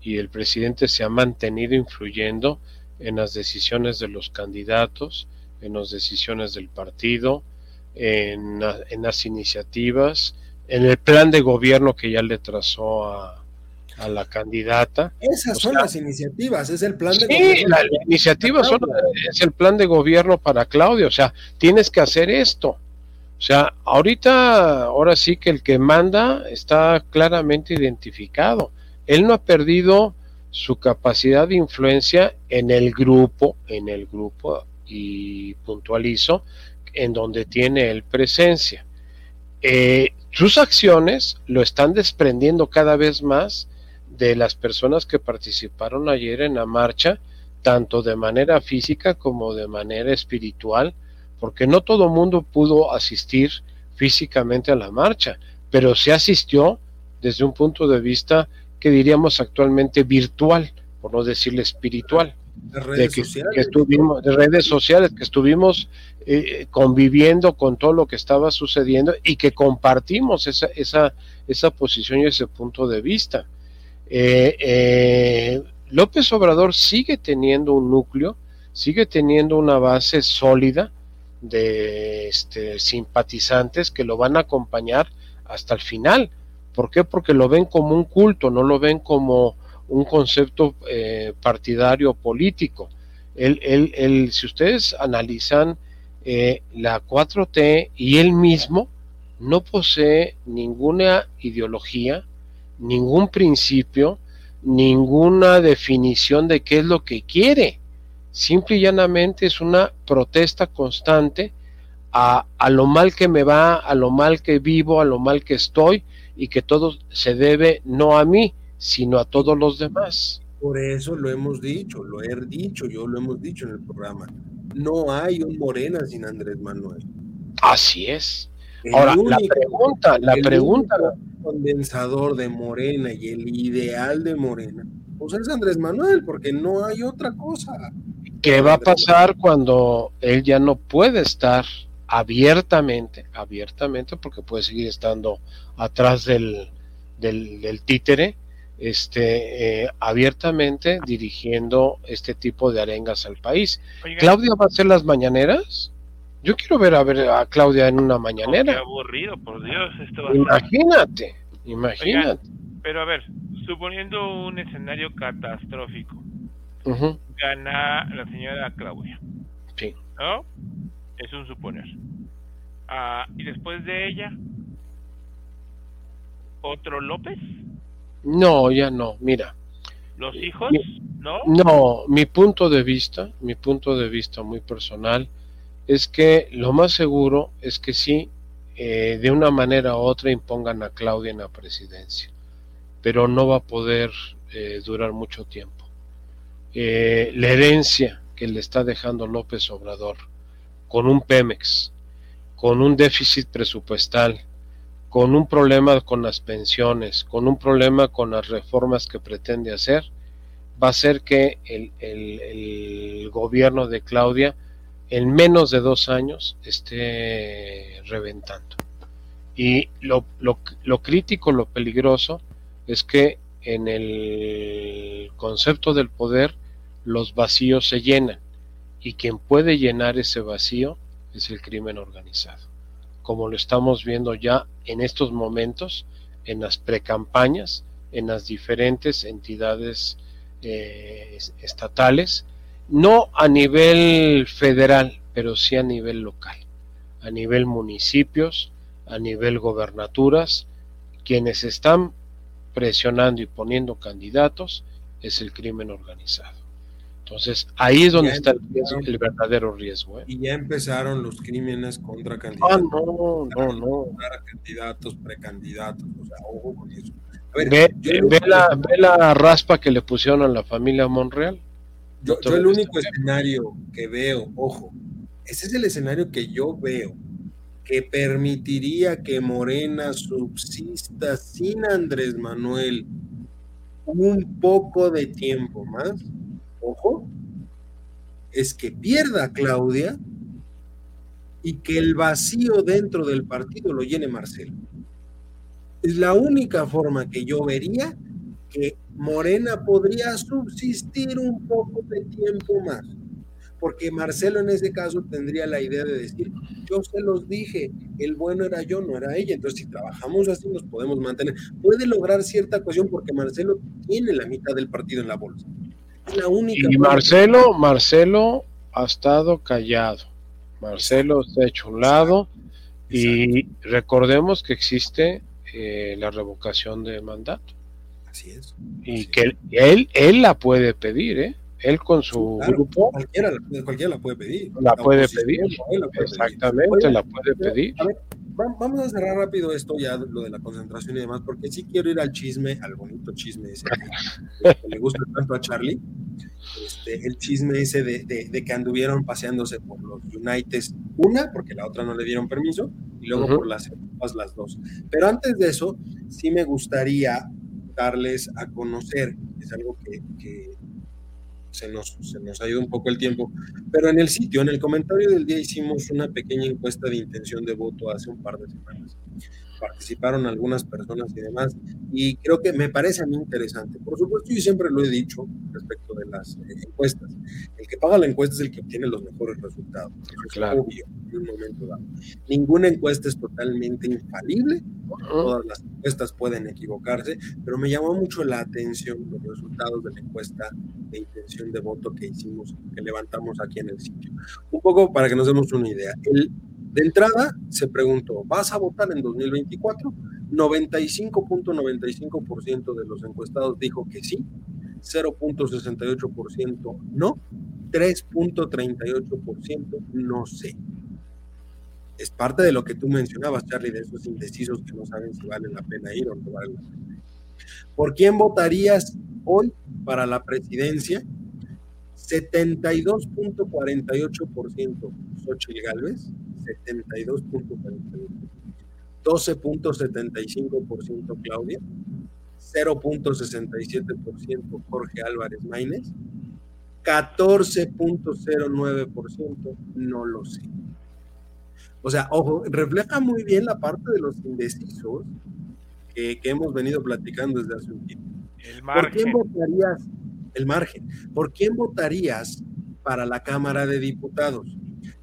y el presidente se ha mantenido influyendo en las decisiones de los candidatos, en las decisiones del partido, en, las iniciativas, en el plan de gobierno que ya le trazó a, la candidata. Esas son las iniciativas, es el plan de gobierno. Sí, la, iniciativa es el plan de gobierno para Claudia, o sea, tienes que hacer esto. O sea, ahorita, ahora sí que el que manda está claramente identificado. Él no ha perdido su capacidad de influencia en el grupo, en el grupo, y puntualizo, en donde tiene él presencia. Eh, sus acciones lo están desprendiendo cada vez más de las personas que participaron ayer en la marcha, tanto de manera física como de manera espiritual, porque no todo mundo pudo asistir físicamente a la marcha, pero se asistió desde un punto de vista que diríamos actualmente virtual, por no decirle espiritual. De redes sociales. Que estuvimos, de redes sociales, que estuvimos eh, conviviendo con todo lo que estaba sucediendo y que compartimos esa, esa, esa posición y ese punto de vista. Eh, eh, López Obrador sigue teniendo un núcleo, sigue teniendo una base sólida de este, simpatizantes que lo van a acompañar hasta el final ¿Por qué? Porque lo ven como un culto, no lo ven como un concepto eh, partidario político. El, si ustedes analizan eh, la 4T y él mismo no posee ninguna ideología, ningún principio, ninguna definición de qué es lo que quiere. Simple y llanamente es una protesta constante a, a, lo mal que me va, a lo mal que vivo, a lo mal que estoy, y que todo se debe no a mí, sino a todos los demás. Por eso lo hemos dicho, lo he dicho, yo lo hemos dicho en el programa. no hay un Morena sin Andrés Manuel. Así es. Ahora, la pregunta, la pregunta. condensador de Morena y el ideal de Morena, pues es Andrés Manuel, porque no hay otra cosa. ¿Qué va a pasar cuando él ya no puede estar abiertamente, abiertamente, porque puede seguir estando atrás del, del, títere, este, eh, abiertamente dirigiendo este tipo de arengas al país. ¿Claudia va a hacer las mañaneras? Yo quiero ver a ver a Claudia en una mañanera. qué aburrido, por Dios. imagínate, imagínate. pero a ver, suponiendo un escenario catastrófico, gana la señora Claudia. Sí. ¿No? Es un suponer. Ah, y después de ella, otro López. No, ya no, mira. ¿Los hijos? ¿No? No, mi punto de vista, mi punto de vista muy personal, es que lo más seguro es que sí, eh, de una manera u otra impongan a Claudia en la presidencia, pero no va a poder eh, durar mucho tiempo. Eh, la herencia que le está dejando López Obrador, con un Pemex, con un déficit presupuestal, con un problema con las pensiones, con un problema con las reformas que pretende hacer, va a ser que el, gobierno de Claudia en menos de dos años esté reventando. Y lo, crítico, lo peligroso, es que en el concepto del poder los vacíos se llenan y quien puede llenar ese vacío es el crimen organizado como lo estamos viendo ya en estos momentos, en las precampañas, en las diferentes entidades eh, estatales, no a nivel federal, pero sí a nivel local, a nivel municipios, a nivel gobernaturas, quienes están presionando y poniendo candidatos es el crimen organizado. Entonces, ahí es donde está el, verdadero riesgo. ¿eh? Y ya empezaron los crímenes contra candidatos. Ah, no, no, no. Candidatos, precandidatos. O sea, ojo con eso. ve, la, ve, la, raspa que le pusieron a la familia Monreal. Yo, yo el único escenario que veo, ojo, ese es el escenario que yo veo que permitiría que Morena subsista sin Andrés Manuel un poco de tiempo más ojo, es que pierda Claudia y que el vacío dentro del partido lo llene Marcelo. Es la única forma que yo vería que Morena podría subsistir un poco de tiempo más. Porque Marcelo en ese caso tendría la idea de decir, yo se los dije, el bueno era yo, no era ella. Entonces, si trabajamos así, nos podemos mantener. Puede lograr cierta cuestión porque Marcelo tiene la mitad del partido en la bolsa y Marcelo, Marcelo ha estado callado. Marcelo está hecho un lado y recordemos que existe eh, la revocación de mandato. Así es. Y que Él, él la puede pedir, ¿eh? Él con su grupo. Cualquiera, la puede pedir. La, puede pedir. Exactamente, la puede pedir vamos a cerrar rápido esto ya, lo de la concentración y demás, porque sí quiero ir al chisme, al bonito chisme ese que, le gusta tanto a Charlie. Este, el chisme ese de, que anduvieron paseándose por los Uniteds, una, porque la otra no le dieron permiso, y luego por las, las dos. Pero antes de eso, sí me gustaría darles a conocer, es algo que, que se nos, se nos ha ido un poco el tiempo, pero en el sitio, en el comentario del día hicimos una pequeña encuesta de intención de voto hace un par de semanas participaron algunas personas y demás, y creo que me parece a mí interesante. Por supuesto, yo siempre lo he dicho respecto de las eh, encuestas, el que paga la encuesta es el que obtiene los mejores resultados, claro. obvio en un momento dado. Ninguna encuesta es totalmente infalible, todas las encuestas pueden equivocarse, pero me llamó mucho la atención los resultados de la encuesta de intención de voto que hicimos, que levantamos aquí en el sitio. Un poco para que nos demos una idea. El de entrada, se preguntó, ¿vas a votar en 2024? 95.95% de los encuestados dijo que sí, 0.68% no, 3.38% no sé. Es parte de lo que tú mencionabas, Charlie, de esos indecisos que no saben si vale la pena ir o no vale la pena. ¿Por quién votarías hoy para la presidencia? 72.48% Xochitl Galvez, 72.48%. 12.75% Claudia, 0.67% Jorge Álvarez Maínez, 14.09% no lo sé. O sea, ojo, refleja muy bien la parte de los indecisos que, hemos venido platicando desde hace un tiempo. ¿Por quién votarías? El margen. ¿Por quién votarías para la Cámara de Diputados?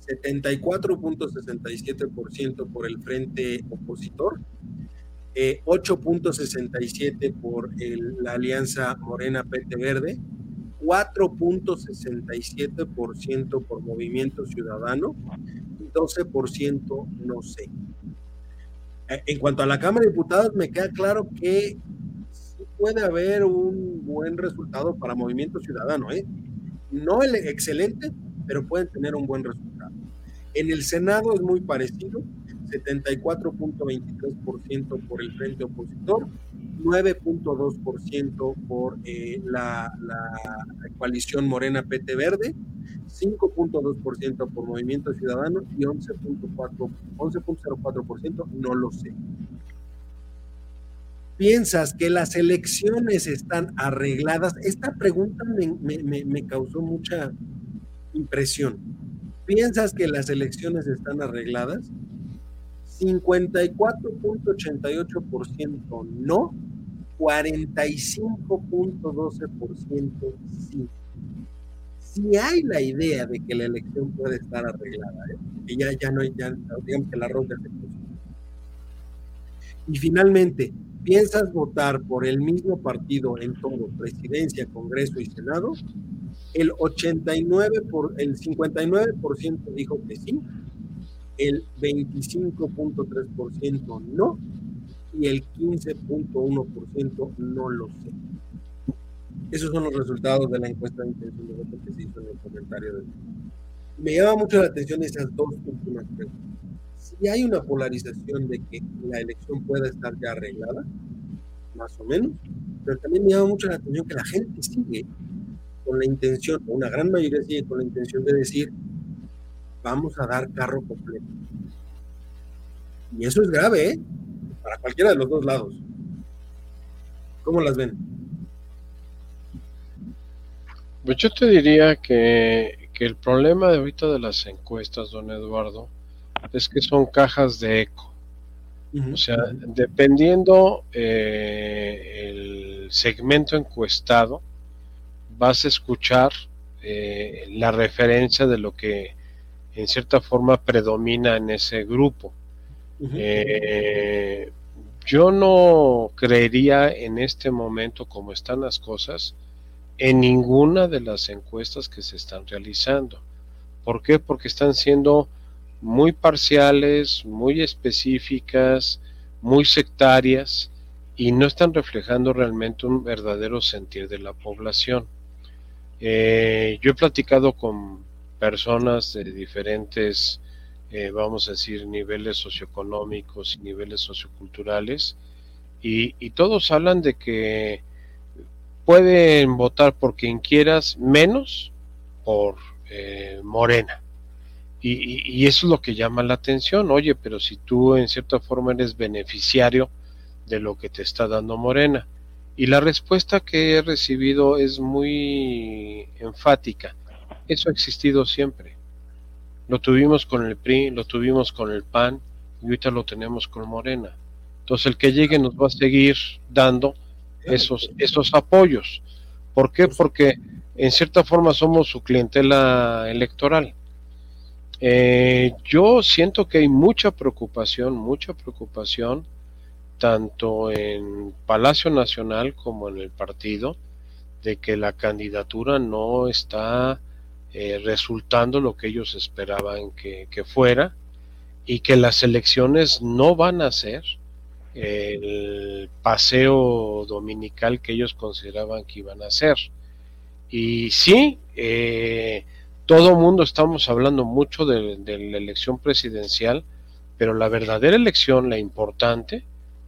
74.67% por el frente opositor, 8.67 eh, por la alianza Morena Pete Verde, 4.67% por Movimiento Ciudadano, 12% no sé. Eh, en cuanto a la Cámara de Diputados, me queda claro que puede haber un buen resultado para Movimiento Ciudadano, ¿eh? No el excelente, pero pueden tener un buen resultado. En el Senado es muy parecido, 74.23% por el frente opositor, 9.2% por eh, la, coalición Morena PT Verde, 5.2% por Movimiento Ciudadano y 11.04% no lo sé. ¿Piensas que las elecciones están arregladas? Esta pregunta me causó mucha impresión. ¿Piensas que las elecciones están arregladas? 54.88% no, 45.12% sí. Si hay la idea de que la elección puede estar arreglada, ¿eh? ya, ya no hay, ya, digamos que la ronda se. Y finalmente, ¿piensas votar por el mismo partido en todo, presidencia, Congreso y Senado? El 89 por, el 59% dijo que sí, el 25.3% no y el 15.1% no lo sé. Esos son los resultados de la encuesta de intención de voto que se hizo en el comentario de Me llama mucho la atención esas dos últimas preguntas. Si hay una polarización de que la elección pueda estar ya arreglada, más o menos, pero también me llama mucho la atención que la gente sigue con la intención, una gran mayoría sigue con la intención de decir, vamos a dar carro completo. Y eso es grave, ¿eh? Para cualquiera de los dos lados. ¿Cómo las ven? Pues yo te diría que, que el problema de ahorita de las encuestas, don Eduardo, es que son cajas de eco. O sea, dependiendo eh, el segmento encuestado, vas a escuchar eh, la referencia de lo que en cierta forma predomina en ese grupo. Eh, yo no creería en este momento, como están las cosas, en ninguna de las encuestas que se están realizando. ¿Por qué? Porque están siendo muy parciales, muy específicas, muy sectarias y no están reflejando realmente un verdadero sentir de la población. Eh, yo he platicado con personas de diferentes, eh, vamos a decir, niveles socioeconómicos y niveles socioculturales, y, todos hablan de que pueden votar por quien quieras, menos por eh, Morena. Y, y, eso es lo que llama la atención. Oye, pero si tú en cierta forma eres beneficiario de lo que te está dando Morena. Y la respuesta que he recibido es muy enfática. Eso ha existido siempre. Lo tuvimos con el PRI, lo tuvimos con el PAN y ahorita lo tenemos con Morena. Entonces el que llegue nos va a seguir dando esos, esos apoyos. ¿Por qué? Porque en cierta forma somos su clientela electoral. Eh, yo siento que hay mucha preocupación, mucha preocupación tanto en Palacio Nacional como en el partido, de que la candidatura no está eh, resultando lo que ellos esperaban que, fuera y que las elecciones no van a ser el paseo dominical que ellos consideraban que iban a ser. Y sí, eh, todo mundo estamos hablando mucho de, la elección presidencial, pero la verdadera elección, la importante,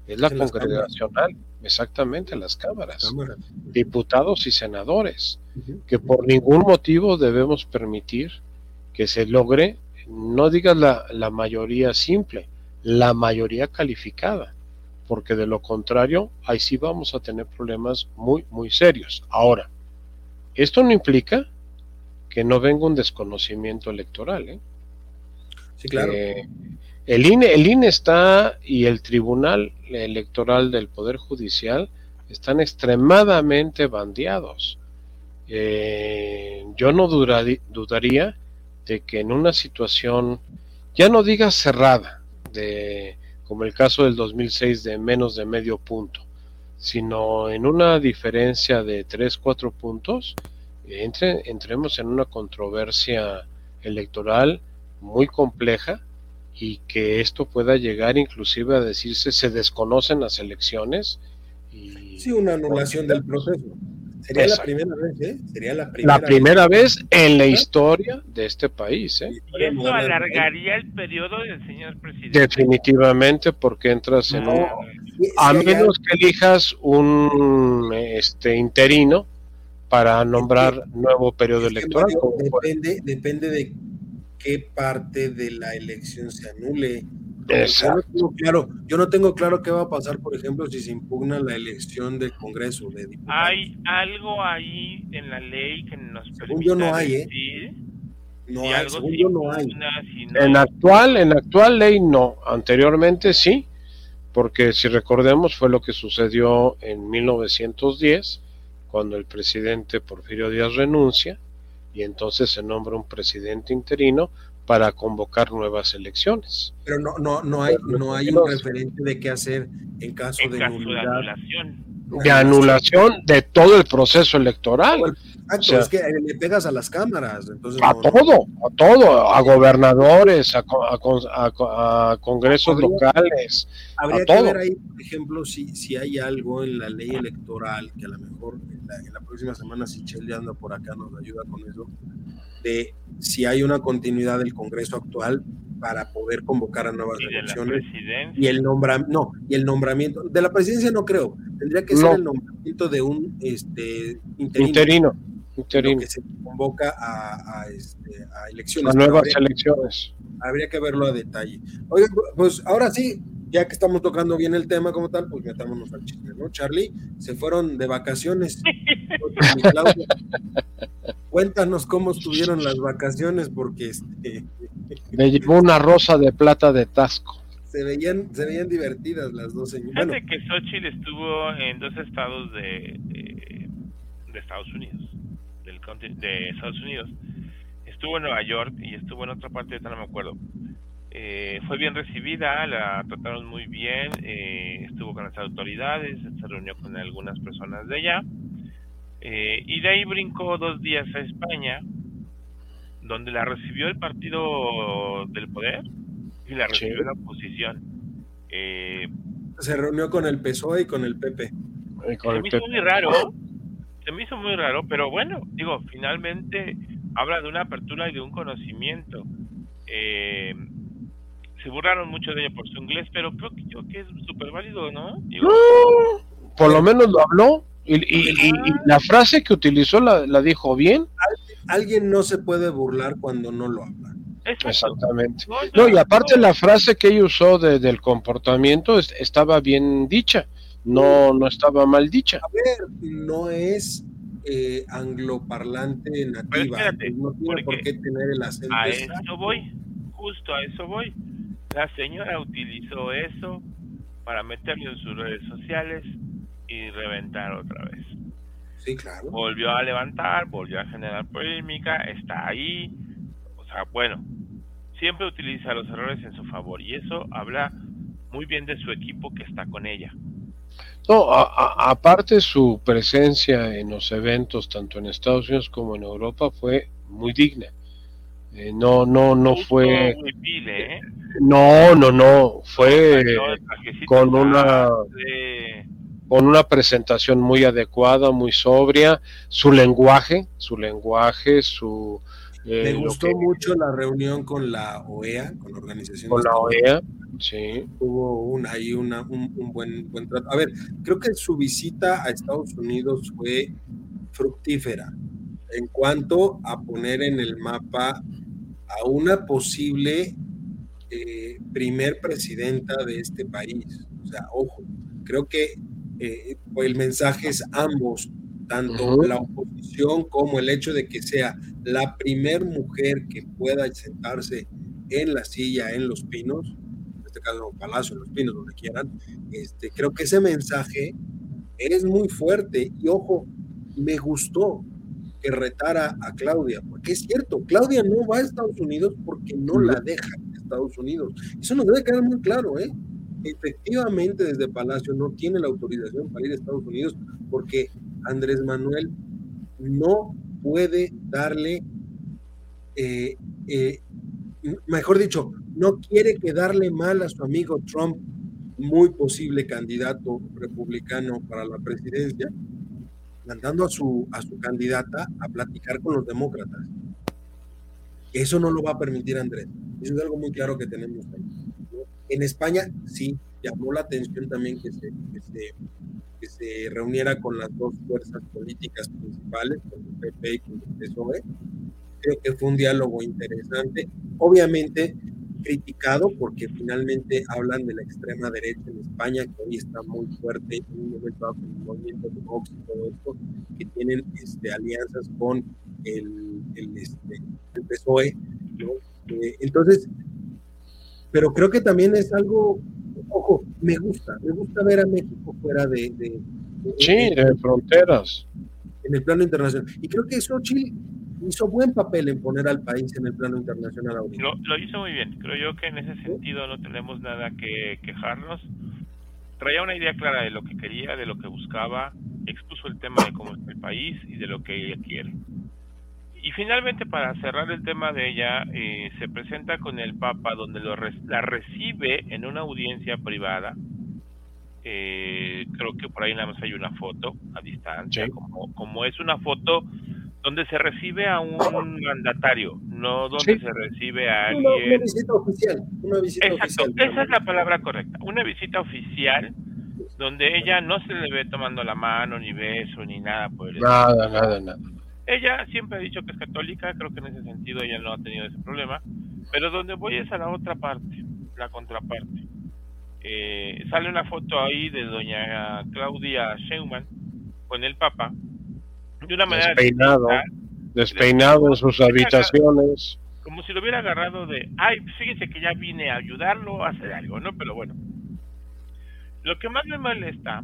es la congregacional, exactamente, las cámaras, diputados y senadores. que por ningún motivo debemos permitir que se logre, no digas la, la mayoría simple, la mayoría calificada, porque de lo contrario, ahí sí vamos a tener problemas muy, muy serios. Ahora, esto no implica que no venga un desconocimiento electoral. ¿eh? Sí, claro. Eh, el, INE, el INE está y el Tribunal Electoral del Poder Judicial están extremadamente bandeados. Eh, yo no dudaría de que en una situación, ya no diga cerrada, de, como el caso del 2006 de menos de medio punto, sino en una diferencia de 3, 4 puntos, entre, entremos en una controversia electoral muy compleja y que esto pueda llegar inclusive a decirse se desconocen las elecciones. Y, sí, una anulación del proceso. Sería la primera vez, ¿eh? Sería la primera, la primera vez. en la historia de este país, ¿eh? Y eso alargaría el periodo del señor presidente. Definitivamente, porque entras en un... A menos que elijas un este interino para nombrar nuevo periodo electoral. depende, depende de qué parte de la elección se anule. Yo no, tengo claro, yo no tengo claro qué va a pasar, por ejemplo, si se impugna la elección del Congreso de Diputados. Hay algo ahí en la ley que nos según yo no hay, ¿eh? No hay, según yo no hay. En actual, en actual ley no. Anteriormente sí, porque si recordemos fue lo que sucedió en 1910 cuando el presidente Porfirio Díaz renuncia y entonces se nombra un presidente interino para convocar nuevas elecciones. Pero no, no, no hay, no hay un referente de qué hacer en caso, de, anulación. De anulación de todo el proceso electoral. Exacto, es que le pegas a las cámaras. Entonces a todo, a todo, a gobernadores, a, congresos locales. Habría que ver ahí, por ejemplo, si, si hay algo en la ley electoral que a lo mejor en la, próxima semana, si Chelle anda por acá, nos ayuda con eso, de si hay una continuidad del Congreso actual para poder convocar a nuevas elecciones y el nombramiento no y el nombramiento de la presidencia no creo tendría que ser el nombramiento de un este interino que se convoca a, este, a elecciones. A nuevas elecciones. Habría que verlo a detalle. Oigan, pues ahora sí, ya que estamos tocando bien el tema como tal, pues metámonos al chisme, ¿no? Charlie, se fueron de vacaciones. Cuéntanos cómo estuvieron las vacaciones, porque este... me llevó una rosa de plata de Tasco. Se veían, se veían divertidas las dos señoras. Bueno. que Xochitl estuvo en dos estados de, de Estados Unidos de Estados Unidos. Estuvo en Nueva York y estuvo en otra parte, no me acuerdo. Eh, fue bien recibida, la trataron muy bien, eh, estuvo con las autoridades, se reunió con algunas personas de allá. Eh, y de ahí brincó dos días a España, donde la recibió el partido del poder y la recibió la oposición. se reunió con el PSOE y con el PP. Con el muy raro se me hizo muy raro, pero bueno, digo, finalmente habla de una apertura y de un conocimiento. Eh, se burlaron mucho de ella por su inglés, pero creo que, yo que es súper válido, ¿no? por lo menos lo habló y, la frase que utilizó la, la dijo bien. Alguien no se puede burlar cuando no lo habla. Exactamente. No, y aparte la frase que ella usó de, del comportamiento estaba bien dicha no, no estaba mal dicha. A ver, no es eh, angloparlante nativa, no tiene por qué tener el acento. A eso voy, justo a eso voy. La señora utilizó eso para meterlo en sus redes sociales y reventar otra vez. Sí, claro. Volvió a levantar, volvió a generar polémica, está ahí. O sea, bueno, siempre utiliza los errores en su favor y eso habla muy bien de su equipo que está con ella. No, aparte su presencia en los eventos, tanto en Estados Unidos como en Europa, fue muy digna. Eh, no, no, no fue. ¿eh? No, no, no. Fue con una. Con una presentación muy adecuada, muy sobria. Su lenguaje, su lenguaje, su. Eh, Me gustó mucho la reunión con la OEA, con la organización. Con la OEA Sí. Hubo un, ahí una, un, buen, buen trato. A ver, creo que su visita a Estados Unidos fue fructífera. en cuanto a poner en el mapa a una posible eh, primer presidenta de este país. O sea, ojo, creo que eh, el mensaje es ambos, tanto la oposición como el hecho de que sea la primer mujer que pueda sentarse en la silla en Los Pinos, en este caso Palacio, en Los Pinos, donde quieran, este, creo que ese mensaje es muy fuerte y ojo, me gustó que retara a Claudia, porque es cierto, Claudia no va a Estados Unidos porque no la deja en Estados Unidos. Eso nos debe quedar muy claro, ¿eh? Efectivamente, desde Palacio no tiene la autorización para ir a Estados Unidos porque Andrés Manuel no puede darle, eh, eh, mejor dicho, no quiere quedarle mal a su amigo Trump, muy posible candidato republicano para la presidencia, mandando a su, a su candidata a platicar con los demócratas. Eso no lo va a permitir Andrés. Eso es algo muy claro que tenemos ahí. En España sí llamó la atención también que se, que se, que se reuniera con las dos fuerzas políticas principales, con el PP y con el PSOE. Creo que fue un diálogo interesante. Obviamente, criticado porque finalmente hablan de la extrema derecha en España, que hoy está muy fuerte en un momento con el movimiento de Vox y todo esto, que tienen este, alianzas con el, el, este, el PSOE. Eh, entonces, pero creo que también es algo, ojo, me gusta, me gusta ver a México fuera de... de, sí, de fronteras. En el plano internacional. Y creo que eso Chile hizo buen papel en poner al país en el plano internacional ahorita. Lo, lo hizo muy bien. Creo yo que en ese sentido no tenemos nada que quejarnos. Traía una idea clara de lo que quería, de lo que buscaba, expuso el tema de cómo está el país y de lo que ella quiere. Y finalmente, para cerrar el tema de ella, eh, se presenta con el Papa, donde lo la recibe en una audiencia privada. Eh, creo que por ahí nada más hay una foto a distancia, como, como es una foto donde se recibe a un mandatario, no donde se recibe a alguien. Una, visita oficial. Una visita Exacto, esa es la palabra correcta. Una visita oficial donde ella no se le ve tomando la mano, ni beso, ni nada por el Nada, nada, nada. Ella siempre ha dicho que es católica, creo que en ese sentido ella no ha tenido ese problema, pero donde voy es a la otra parte, la contraparte. Eh, sale una foto ahí de doña Claudia Sheinbaum con el Papa, de una manera despeinado, despeinado en sus habitaciones. Como si lo hubiera agarrado de, ay, fíjese que ya vine a ayudarlo a hacer algo, ¿no? Pero bueno, lo que más me molesta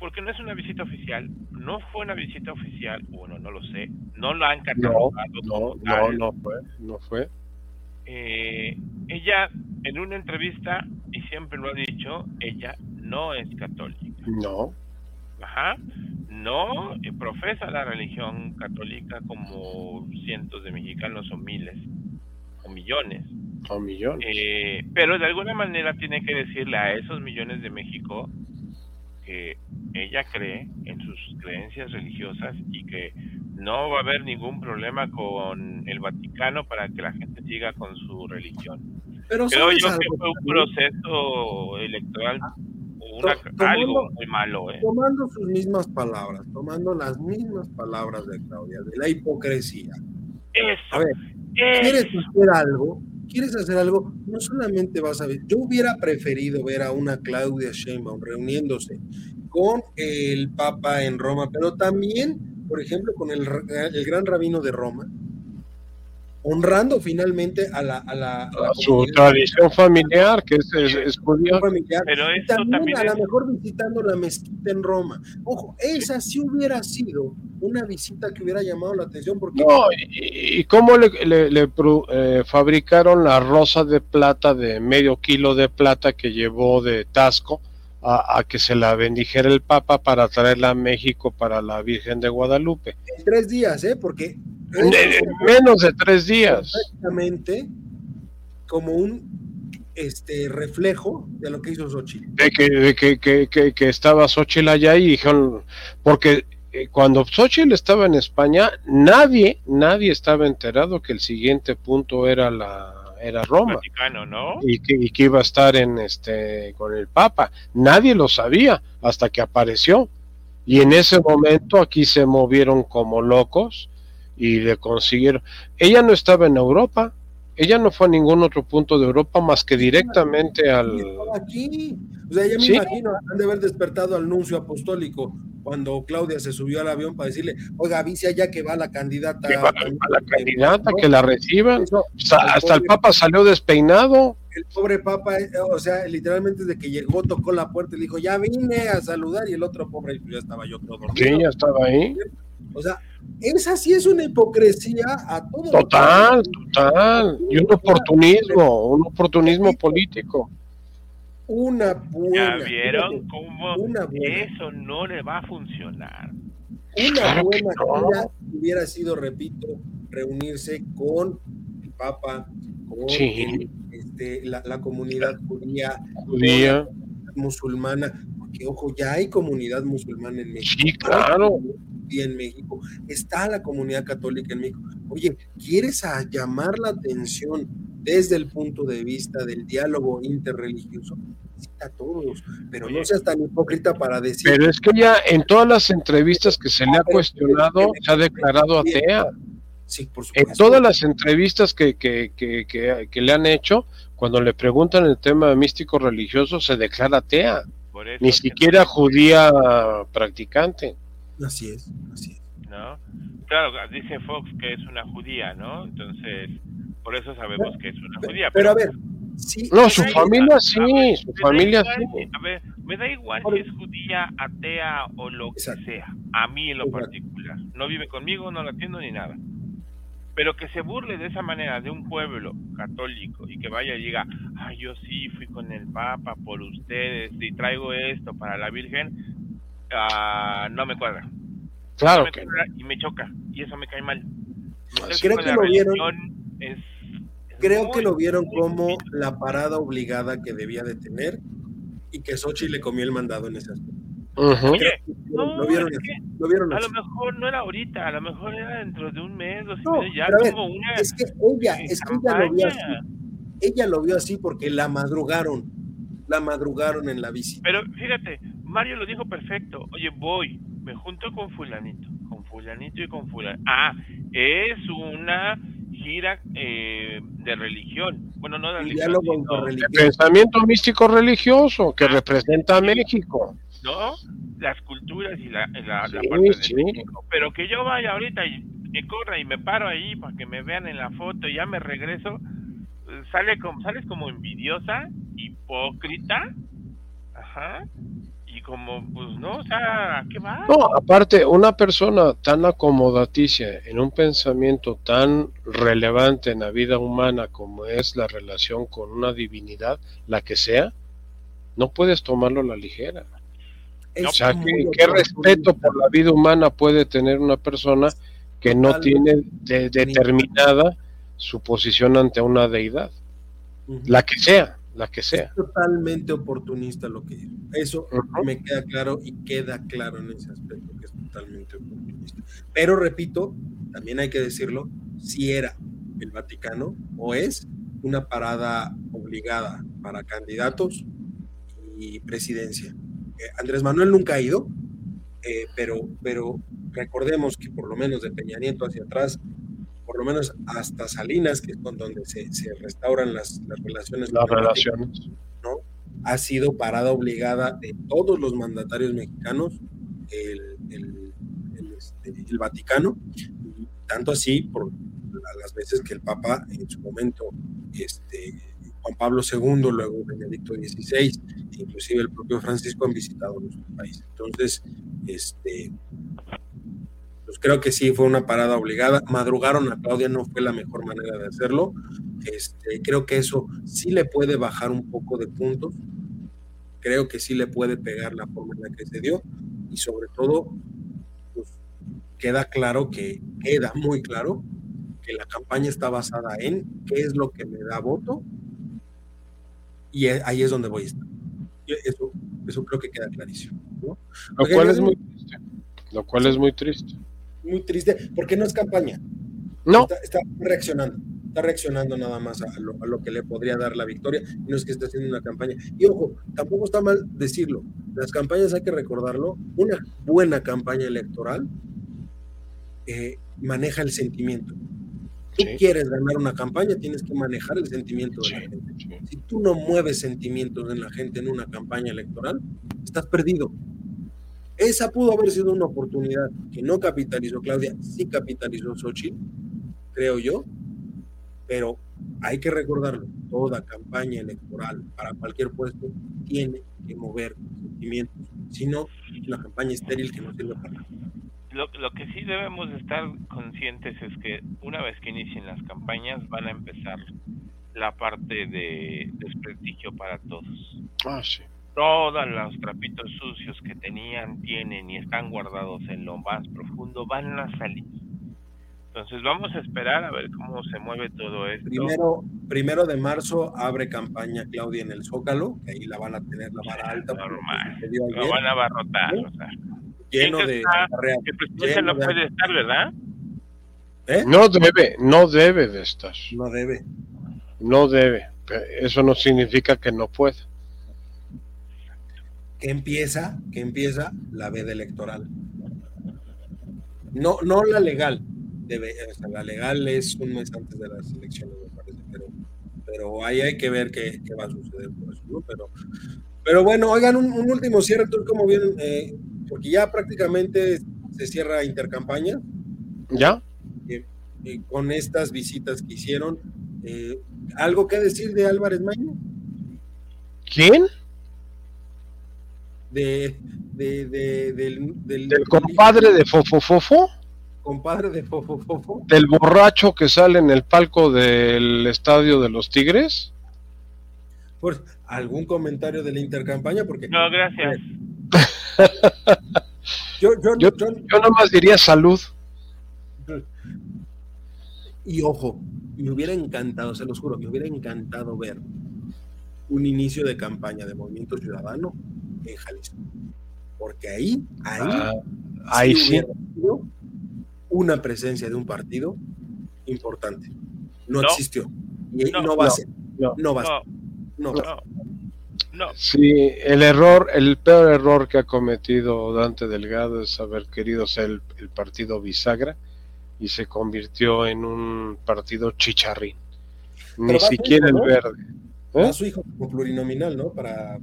porque no es una visita oficial, no fue una visita oficial, bueno, no lo sé, no lo han catalogado. No, no, no, fue, no fue. Eh, ella, en una entrevista, y siempre lo ha dicho, ella no es católica. No. Ajá. No eh, profesa la religión católica como cientos de mexicanos o miles, o millones. O millones. Eh, pero de alguna manera tiene que decirle a esos millones de México que ella cree en sus creencias religiosas y que no va a haber ningún problema con el Vaticano para que la gente siga con su religión. Pero Creo yo que fue un proceso electoral algo muy malo. ¿eh? Tomando sus mismas palabras, tomando las mismas palabras de Claudia, de la hipocresía. Eso. A ver, ¿quieres hacer algo? ¿Quieres hacer algo? No solamente vas a ver, yo hubiera preferido ver a una Claudia Sheinbaum reuniéndose con el Papa en Roma, pero también, por ejemplo, con el, el gran rabino de Roma, honrando finalmente a la, a la, su tradición familiar, que es, es, Pero también, a lo mejor visitando la mezquita en Roma. Ojo, esa sí hubiera sido una visita que hubiera llamado la atención. Porque... No, y, cómo le, le, eh, fabricaron la rosa de plata de medio kilo de plata que llevó de Tasco a, que se la bendijera el Papa para traerla a México para la Virgen de Guadalupe. En tres días, ¿eh? Porque... menos de tres días. Exactamente, como un este reflejo de lo que hizo Xochitl. De que, de que, que, que, estaba Xochitl allá y dijeron, porque eh, cuando Xochitl estaba en España, nadie, nadie estaba enterado que el siguiente punto era la era Roma. Y, que, iba a estar en este con el Papa. Nadie lo sabía hasta que apareció. Y en ese momento aquí se movieron como locos y le consiguieron. Ella no estaba en Europa, ella no fue a ningún otro punto de Europa más que directamente al. Aquí. O sea, ella me imagino, han de haber despertado al nuncio apostólico cuando Claudia se subió al avión para decirle, oiga, avise allá que va la candidata. Que va, la candidata, que la reciban. hasta el Papa salió despeinado. El pobre Papa, eh, o sea, literalmente desde que llegó, tocó la puerta y le dijo, ya vine a saludar, y el otro pobre, pues, ya estaba yo todo Sí, ya estaba ahí. O sea, esa sí es una hipocresía a todo. Total, total. Y un oportunismo, un oportunismo político. Una buena. ¿Ya vieron cómo eso no le va a funcionar? Una buena idea hubiera sido, repito, reunirse con el Papa, con este, la, comunidad judía, judía. musulmana, porque ojo, ya hay comunidad musulmana en México. Sí, claro en México, está la comunidad católica en México. Oye, ¿quieres llamar la atención desde el punto de vista del diálogo interreligioso? a todos, pero no seas tan hipócrita para decir. Pero es que ya en todas las entrevistas que se le ha cuestionado, se ha declarado atea. Sí, por supuesto. En todas las entrevistas que, que, que, que, le han hecho, cuando le preguntan el tema místico religioso, se declara atea. Ni siquiera judía practicante. Así es, así es. ¿No? Claro, dice Fox que es una judía, ¿no? Entonces, por eso sabemos que es una judía. Pero, a ver, sí. No, su familia sí, su familia sí. A ver, me da igual si es judía, atea o lo que sea. A mí en lo particular. No vive conmigo, no la atiendo ni nada. Pero que se burle de esa manera de un pueblo católico y que vaya y diga, ay, yo sí fui con el Papa por ustedes y traigo esto para la Virgen, Ah, no me cuadra. Claro. y me choca, y eso me cae mal. Creo que lo vieron. creo que lo vieron como la parada obligada que debía de tener y que Sochi le comió el mandado en ese aspecto. lo, vieron, lo vieron a lo mejor no era ahorita, a lo mejor era dentro de un mes, dos ya como una. Es que ella, es que ella lo vio así. Ella lo vio así porque la madrugaron, la madrugaron en la visita. Pero fíjate, Mario lo dijo perfecto. Oye, voy, me junto con fulanito, con fulanito y con fulanito. Ah, es una gira eh, de religión. Bueno, no de religión. De pensamiento místico religioso que ah, representa a México. ¿No? Las culturas y la, la, parte de México. Pero que yo vaya ahorita y me corra y me paro ahí para que me vean en la foto y ya me regreso, sale como, sales como envidiosa, hipócrita. Ajá como, pues no, o sea, ¿qué va? No, aparte, una persona tan acomodaticia en un pensamiento tan relevante en la vida humana como es la relación con una divinidad, la que sea, no puedes tomarlo a la ligera. o sea, ¿qué, respeto por la vida humana puede tener una persona que no tiene determinada su posición ante una deidad? La que sea la que sea. Es totalmente oportunista lo que dijo. Eso me queda claro y queda claro en ese aspecto que es totalmente oportunista. Pero repito, también hay que decirlo, si era el Vaticano o es una parada obligada para candidatos y presidencia. Eh, Andrés Manuel nunca ha ido, eh, pero, pero recordemos que por lo menos de Peña Nieto hacia atrás por lo menos hasta Salinas, que es con donde se, restauran las, relaciones. Las relaciones. ¿no? Ha sido parada obligada de todos los mandatarios mexicanos el, este, Vaticano, tanto así por las veces que el Papa en su momento, este, Juan Pablo II, luego Benedicto XVI, inclusive el propio Francisco han visitado nuestro país. Entonces, este, pues creo que sí fue una parada obligada. Madrugaron a Claudia, no fue la mejor manera de hacerlo. Este, creo que eso sí le puede bajar un poco de puntos. Creo que sí le puede pegar la forma en la que se dio. Y sobre todo, pues, queda claro que, queda muy claro que la campaña está basada en qué es lo que me da voto. Y ahí es donde voy a estar. Eso, eso creo que queda clarísimo. Lo cual es muy triste. Lo cual es muy triste muy triste, porque no es campaña. No. Está, reaccionando, está reaccionando nada más a lo, que le podría dar la victoria, no es que esté haciendo una campaña. Y ojo, tampoco está mal decirlo, las campañas hay que recordarlo, una buena campaña electoral eh, maneja el sentimiento. Tú Sí. quieres ganar una campaña, tienes que manejar el sentimiento de la gente. Si tú no mueves sentimientos en la gente en una campaña electoral, estás perdido. Esa pudo haber sido una oportunidad que no capitalizó Claudia, sí capitalizó Xochitl, creo yo, pero hay que recordarlo, toda campaña electoral para cualquier puesto tiene que mover sentimientos, si no, es una campaña estéril que no sirve para nada. Lo, lo que sí debemos de estar conscientes es que una vez que inicien las campañas van a empezar la parte de desprestigio para todos. Ah, sí. Todos los trapitos sucios que tenían, tienen y están guardados en lo más profundo van a salir. Entonces vamos a esperar a ver cómo se mueve todo esto. Primero, primero de marzo abre campaña Claudia en el Zócalo, que ahí la van a tener la vara alta. Normal. Lo ayer, van a abarrotar. ¿Sí? o sea. lleno ¿Quién de está? El presidente Lleno no de- puede estar, ¿verdad? ¿Eh? No debe, no debe de estar. No debe. No debe. Eso no significa que no pueda. Que empieza, que empieza la veda electoral. No, no la legal, debe, o sea, la legal es un mes antes de las elecciones, me parece, pero, pero ahí hay que ver qué, qué va a suceder por eso, ¿no? Pero, pero bueno, oigan, un, un último cierre, tú como bien, eh, porque ya prácticamente se cierra intercampaña ¿Ya? eh, con estas visitas que hicieron. eh, ¿Algo que decir de Álvarez Maño? ¿Quién? De, de, de- del, del, ¿Del compadre de Fofofofo? compadre de Fofo Fofo. ¿Del borracho que sale en el palco del estadio de los Tigres? Por algún comentario de la intercampaña, porque No, gracias. yo, yo, Yo- yo- Yo nada más diría salud. y ojo, me hubiera encantado, se los juro, me hubiera encantado ver un inicio de campaña de Movimiento Ciudadano en Jalisco, porque ahí, ahí, Ah, ahí sí. hubiera sido una presencia de un partido importante. No, No. existió y no, No, va a no, ser, no. no va a ser, No, no va a ser. no. Sí, el error, el peor error que ha cometido Dante Delgado es haber querido ser el, el partido bisagra y se convirtió en un partido chicharrín. Ni Pero a siquiera el ¿no? verde. ¿Eh? Va su hijo como plurinominal, ¿no? Para-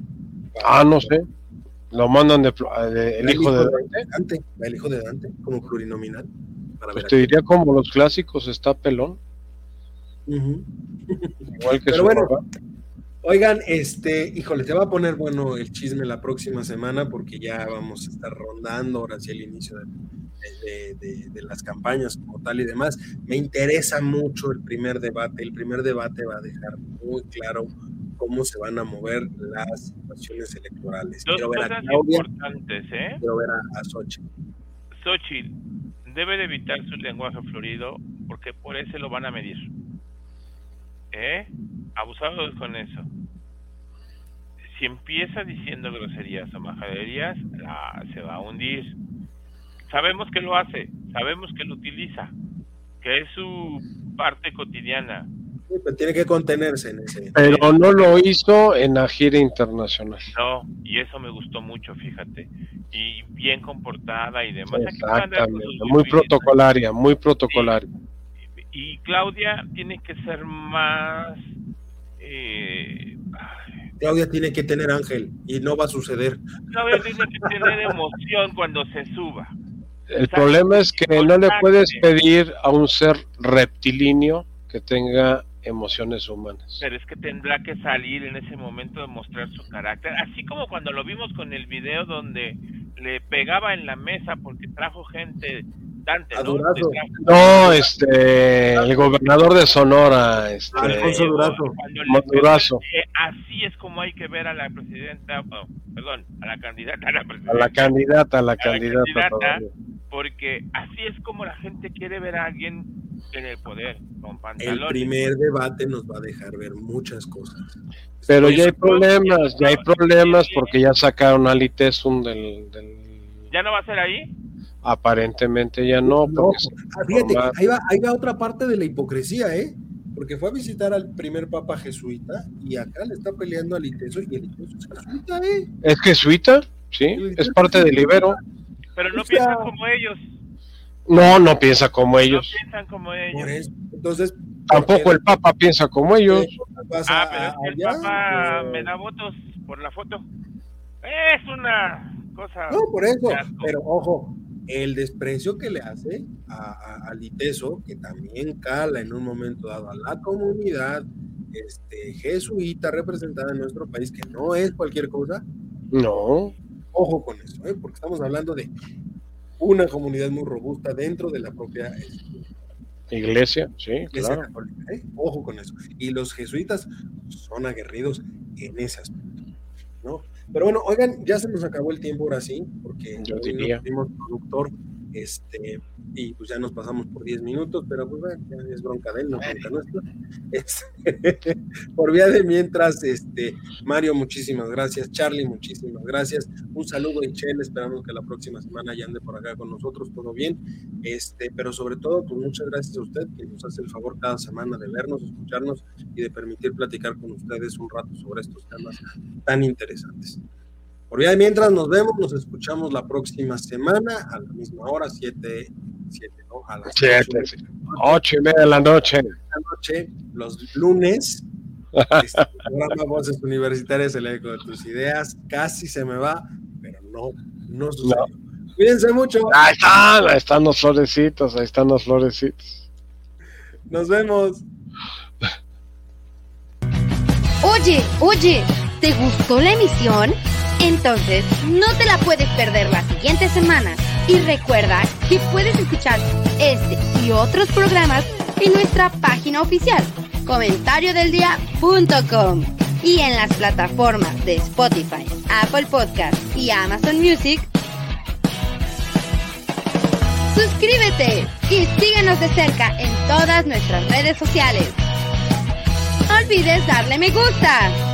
Ah, no sé. Lo mandan de, el hijo de Dante. El hijo de Dante como plurinominal. Para Pues te diría como los clásicos, está pelón, igual que Pero su bueno, papá. Oigan, este, híjole, se va a poner bueno el chisme la próxima semana porque ya vamos a estar rondando ahora sí el inicio de, de- de- de las campañas como tal y demás. Me interesa mucho el primer debate. El primer debate va a dejar muy claro cómo se van a mover las situaciones electorales. Dos Quiero ver a cosas Claudia, importantes, ¿eh? quiero ver a, a Xochitl. Xochitl debe de evitar su lenguaje florido porque por ese lo van a medir. ¿Eh? Abusados con eso. Si empieza diciendo groserías o majaderías, la- se va a hundir. Sabemos que lo hace, sabemos que lo utiliza, que es su parte cotidiana. Pero tiene que contenerse en ese. Pero no lo hizo en la gira internacional. No, y eso me gustó mucho, fíjate. Y bien comportada y demás. Exactamente, muy protocolaria, muy protocolaria. y Claudia tiene que ser más eh, Claudia tiene que tener ángel y no va a suceder. Claudia tiene que tener emoción cuando se suba El Exacto. problema es que no le puedes pedir a un ser reptilíneo que tenga emociones humanas. pero es que tendrá que salir en ese momento de mostrar su carácter así como cuando lo vimos con el video donde le pegaba en la mesa porque trajo gente Dante A ¿no? Durazo. No, este, el gobernador de Sonora, este, Alfonso Durazo. Eh, así es como hay que ver a la presidenta, oh, perdón, a la candidata a la a presidenta. la candidata, a la la candidata. candidata. Porque así es como la gente quiere ver a alguien en el poder, con El primer debate nos va a dejar ver muchas cosas. Pero ya hay problemas, ya hay problemas porque ya sacaron a Litesum del, del... ¿Ya no va a ser ahí? Aparentemente ya no, No, ah, fíjate, ahí va, ahí va otra parte de la hipocresía, ¿eh? Porque fue a visitar al primer papa jesuita y acá le está peleando al Iteso y el Iteso es jesuita, ¿eh? ¿Es jesuita? ¿sí? Es parte del Ibero. Pero no piensan como ellos. No, no piensa como ellos. No piensan como ellos. Por eso. Entonces, Tampoco el Papa piensa como ellos. Ah, pero es que el allá, papá o- me da votos por la foto. Es una cosa. No, por eso. Pero ojo, el desprecio que le hace a, a- al ITESO, que también cala en un momento dado a la comunidad este, jesuita representada en nuestro país, que no es cualquier cosa, No, ojo con eso, ¿eh? porque estamos hablando de una comunidad muy robusta dentro de la propia iglesia, sí, iglesia claro. católica. ¿eh? Ojo con eso. Y los jesuitas son aguerridos en ese aspecto. ¿no? Pero bueno, oigan, ya se nos acabó el tiempo ahora sí, porque Yo hoy no diría. productor, este, y pues ya nos pasamos por 10 minutos, pero pues bueno, ya es bronca de él, no bronca nuestra. Este, por vía de mientras, este, Mario, muchísimas gracias, Charlie, muchísimas gracias, un saludo a Chel, esperamos que la próxima semana ya ande por acá con nosotros, todo bien, este, pero sobre todo, pues muchas gracias a usted que nos hace el favor cada semana de vernos, escucharnos y de permitir platicar con ustedes un rato sobre estos temas tan interesantes. Por vía de mientras nos vemos, nos escuchamos la próxima semana a la misma hora, 7, 7, ¿no? A las Siete, ocho sí. Ocho y media de la noche. de la noche, los lunes. Este programa Voces Universitarias, el eco de tus ideas, casi se me va, pero no, no sucedió. Cuídense mucho, Ahí están, ahí están los florecitos, ahí están los florecitos. nos vemos. Oye, oye, ¿te gustó la emisión? Entonces, no te la puedes perder la siguiente semana. Y recuerda que puedes escuchar este y otros programas en nuestra página oficial, comentariodeldia.com y en las plataformas de Spotify, Apple Podcast y Amazon Music. Suscríbete y síguenos de cerca en todas nuestras redes sociales. No olvides darle me gusta.